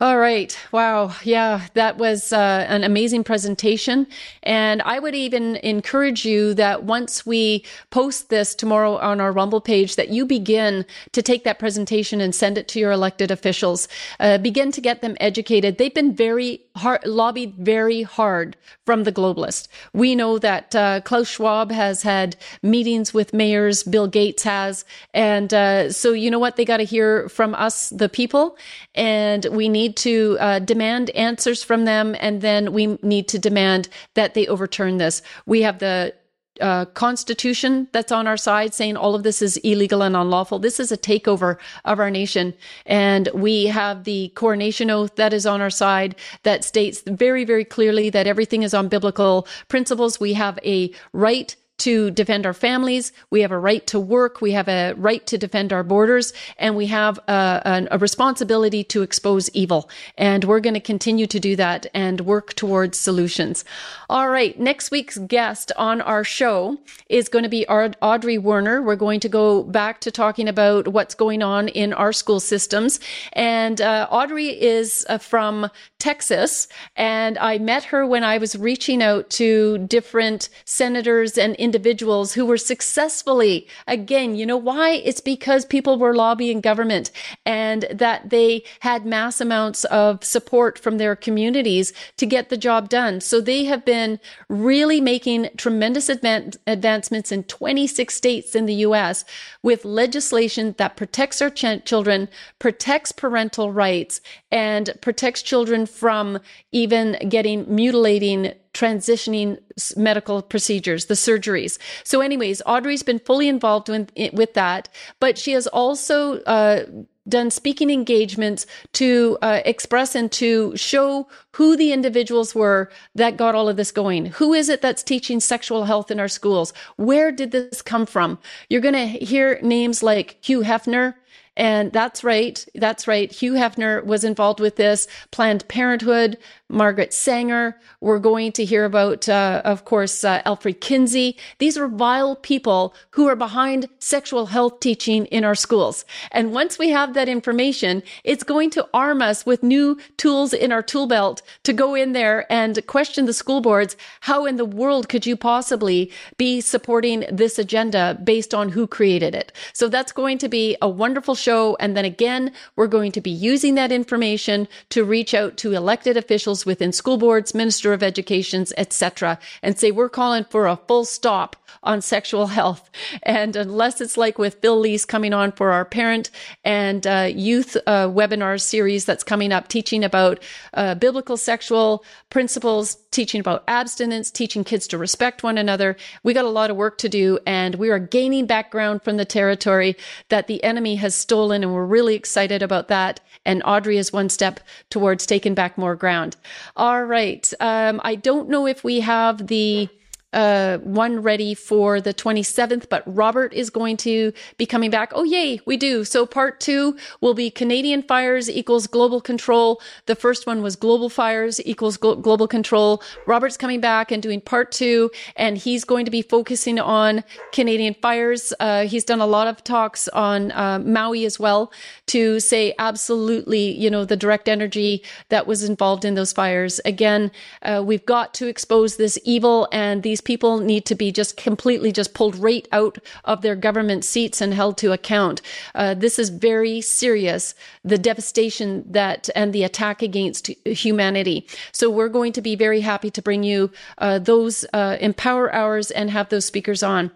All right. Wow. Yeah, that was uh, an amazing presentation. And I would even encourage you that once we post this tomorrow on our Rumble page, that you begin to take that presentation and send it to your elected officials. Uh, begin to get them educated. They've been very hard, lobbied very hard from the globalists. We know that uh, Klaus Schwab has had meetings with mayors, Bill Gates has. And uh, so, you know what? They got to hear from us, the people. And we need need to uh, demand answers from them, and then we need to demand that they overturn this. We have the uh, constitution that's on our side saying all of this is illegal and unlawful. This is a takeover of our nation. And we have the coronation oath that is on our side that states very, very clearly that everything is on biblical principles. We have a right to defend our families. We have a right to work. We have a right to defend our borders and we have a, a, responsibility to expose evil. And we're going to continue to do that and work towards solutions. All right. Next week's guest on our show is going to be Audrey Werner. We're going to go back to talking about what's going on in our school systems. And uh, Audrey is uh, from Texas and I met her when I was reaching out to different senators and individuals who were successfully, again, you know why? It's because people were lobbying government and that they had mass amounts of support from their communities to get the job done. So they have been really making tremendous advan- advancements in 26 states in the US with legislation that protects our ch- children, protects parental rights, and protects children from even getting mutilating transitioning medical procedures, the surgeries. So, anyways, Audrey's been fully involved with, with that, but she has also uh, done speaking engagements to uh, express and to show who the individuals were that got all of this going. Who is it that's teaching sexual health in our schools? Where did this come from? You're going to hear names like Hugh Hefner. And that's right. That's right. Hugh Hefner was involved with this. Planned Parenthood, Margaret Sanger. We're going to hear about, uh, of course, uh, Alfred Kinsey. These are vile people who are behind sexual health teaching in our schools. And once we have that information, it's going to arm us with new tools in our tool belt to go in there and question the school boards. How in the world could you possibly be supporting this agenda based on who created it? So that's going to be a wonderful show. And then again, we're going to be using that information to reach out to elected officials individuals within school boards, minister of educations, etc., and say we're calling for a full stop on sexual health. And unless it's like with Bill Lease coming on for our parent and uh, youth uh, webinar series that's coming up, teaching about uh, biblical sexual principles, teaching about abstinence, teaching kids to respect one another. We got a lot of work to do, and we are gaining background from the territory that the enemy has stolen, and we're really excited about that. And Audrey is one step towards taking back more ground. All right. Um, I don't know if we have the uh, one ready for the 27th, but Robert is going to be coming back. Oh, yay, we do. So part two will be Canadian fires equals global control. The first one was global fires equals glo- global control. Robert's coming back and doing part two, and he's going to be focusing on Canadian fires. Uh, he's done a lot of talks on uh, Maui as well to say absolutely, you know, the direct energy that was involved in those fires. Again, uh, we've got to expose this evil and these these people need to be just completely just pulled right out of their government seats and held to account. Uh, this is very serious, the devastation that and the attack against humanity. So we're going to be very happy to bring you uh, those uh, Empower Hours and have those speakers on.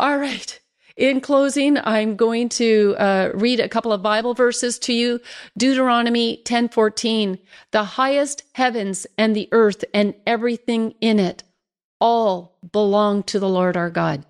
All right. In closing, I'm going to uh, read a couple of Bible verses to you. Deuteronomy 10:14. The highest heavens and the earth and everything in it all belong to the Lord our God.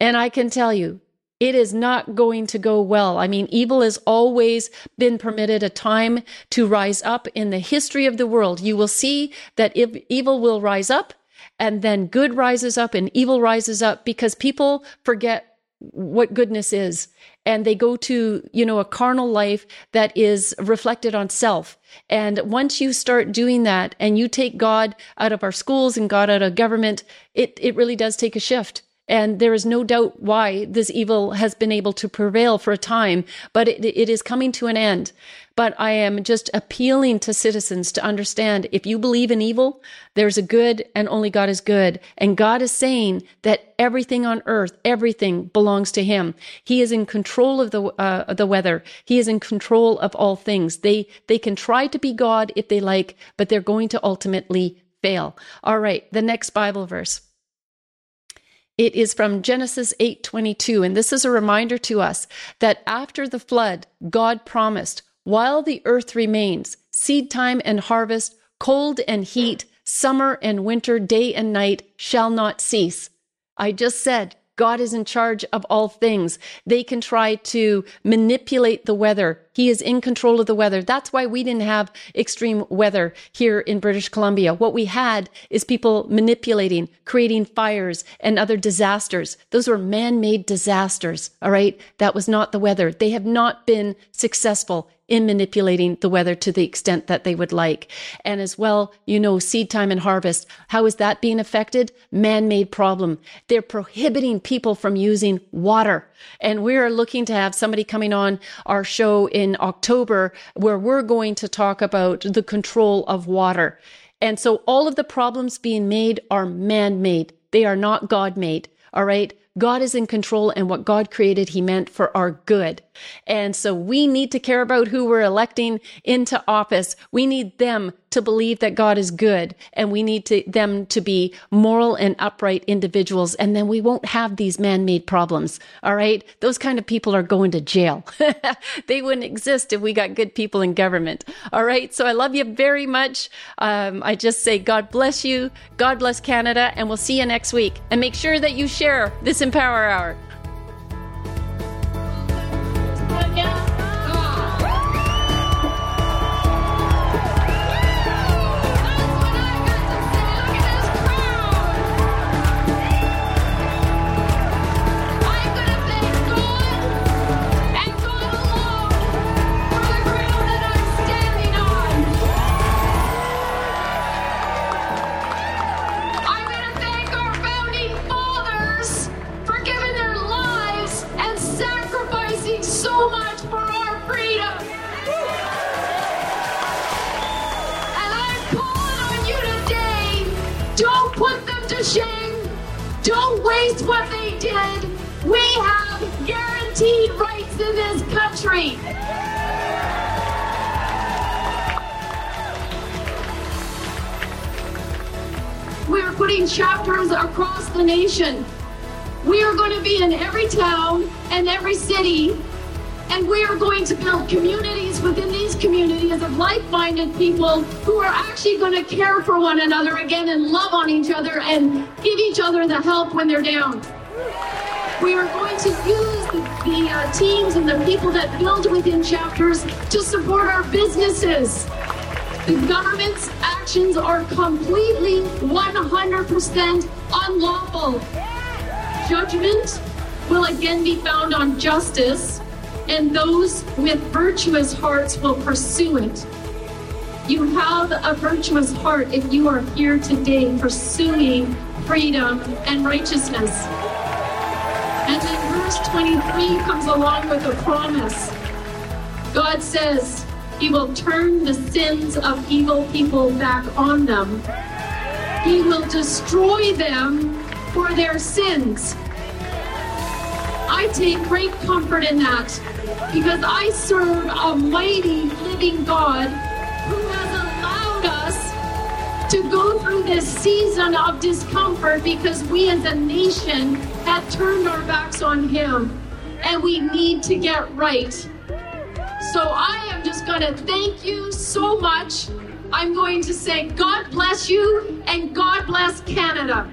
And I can tell you, it is not going to go well. I mean, evil has always been permitted a time to rise up in the history of the world. You will see that evil will rise up and then good rises up and evil rises up because people forget what goodness is and they go to you know a carnal life that is reflected on self. And once you start doing that and you take god out of our schools and god out of government it it really does take a shift and there is no doubt why this evil has been able to prevail for a time, but it, it is coming to an end. But I am just appealing to citizens to understand if you believe in evil, there's a good and only God is good. And God is saying that everything on earth, everything belongs to him. He is in control of the, uh, the weather. He is in control of all things. They, they can try to be God if they like, but they're going to ultimately fail. All right. The next Bible verse. It is from Genesis 8:22 and this is a reminder to us that after the flood God promised while the earth remains seed time and harvest cold and heat summer and winter day and night shall not cease. I just said God is in charge of all things. They can try to manipulate the weather. He is in control of the weather. That's why we didn't have extreme weather here in British Columbia. What we had is people manipulating, creating fires and other disasters. Those were man-made disasters. All right. That was not the weather. They have not been successful in manipulating the weather to the extent that they would like. And as well, you know, seed time and harvest. How is that being affected? Man-made problem. They're prohibiting people from using water. And we are looking to have somebody coming on our show in October where we're going to talk about the control of water. And so all of the problems being made are man-made. They are not God-made. All right. God is in control and what God created, he meant for our good. And so we need to care about who we're electing into office. We need them to believe that God is good and we need to, them to be moral and upright individuals. And then we won't have these man-made problems. All right. Those kind of people are going to jail. they wouldn't exist if we got good people in government. All right. So I love you very much. Um, I just say God bless you. God bless Canada and we'll see you next week and make sure that you share this Empower Hour. What? punishing. Don't waste what they did. We have guaranteed rights in this country. We are putting chapters across the nation. We are going to be in every town and every city and we are going to build communities within these communities of like minded people who are actually going to care for one another again and love on each other and give each other the help when they're down. We are going to use the, the uh, teams and the people that build within chapters to support our businesses. The government's actions are completely 100% unlawful. Judgment will again be found on justice, and those with virtuous hearts will pursue it. You have a virtuous heart if you are here today pursuing freedom and righteousness. And then verse 23 comes along with a promise. God says he will turn the sins of evil people back on them. He will destroy them for their sins. I take great comfort in that because I serve a mighty living God who has allowed us to go through this season of discomfort because we as a nation have turned our backs on Him and we need to get right. So I am just going to thank you so much. I'm going to say God bless you and God bless Canada.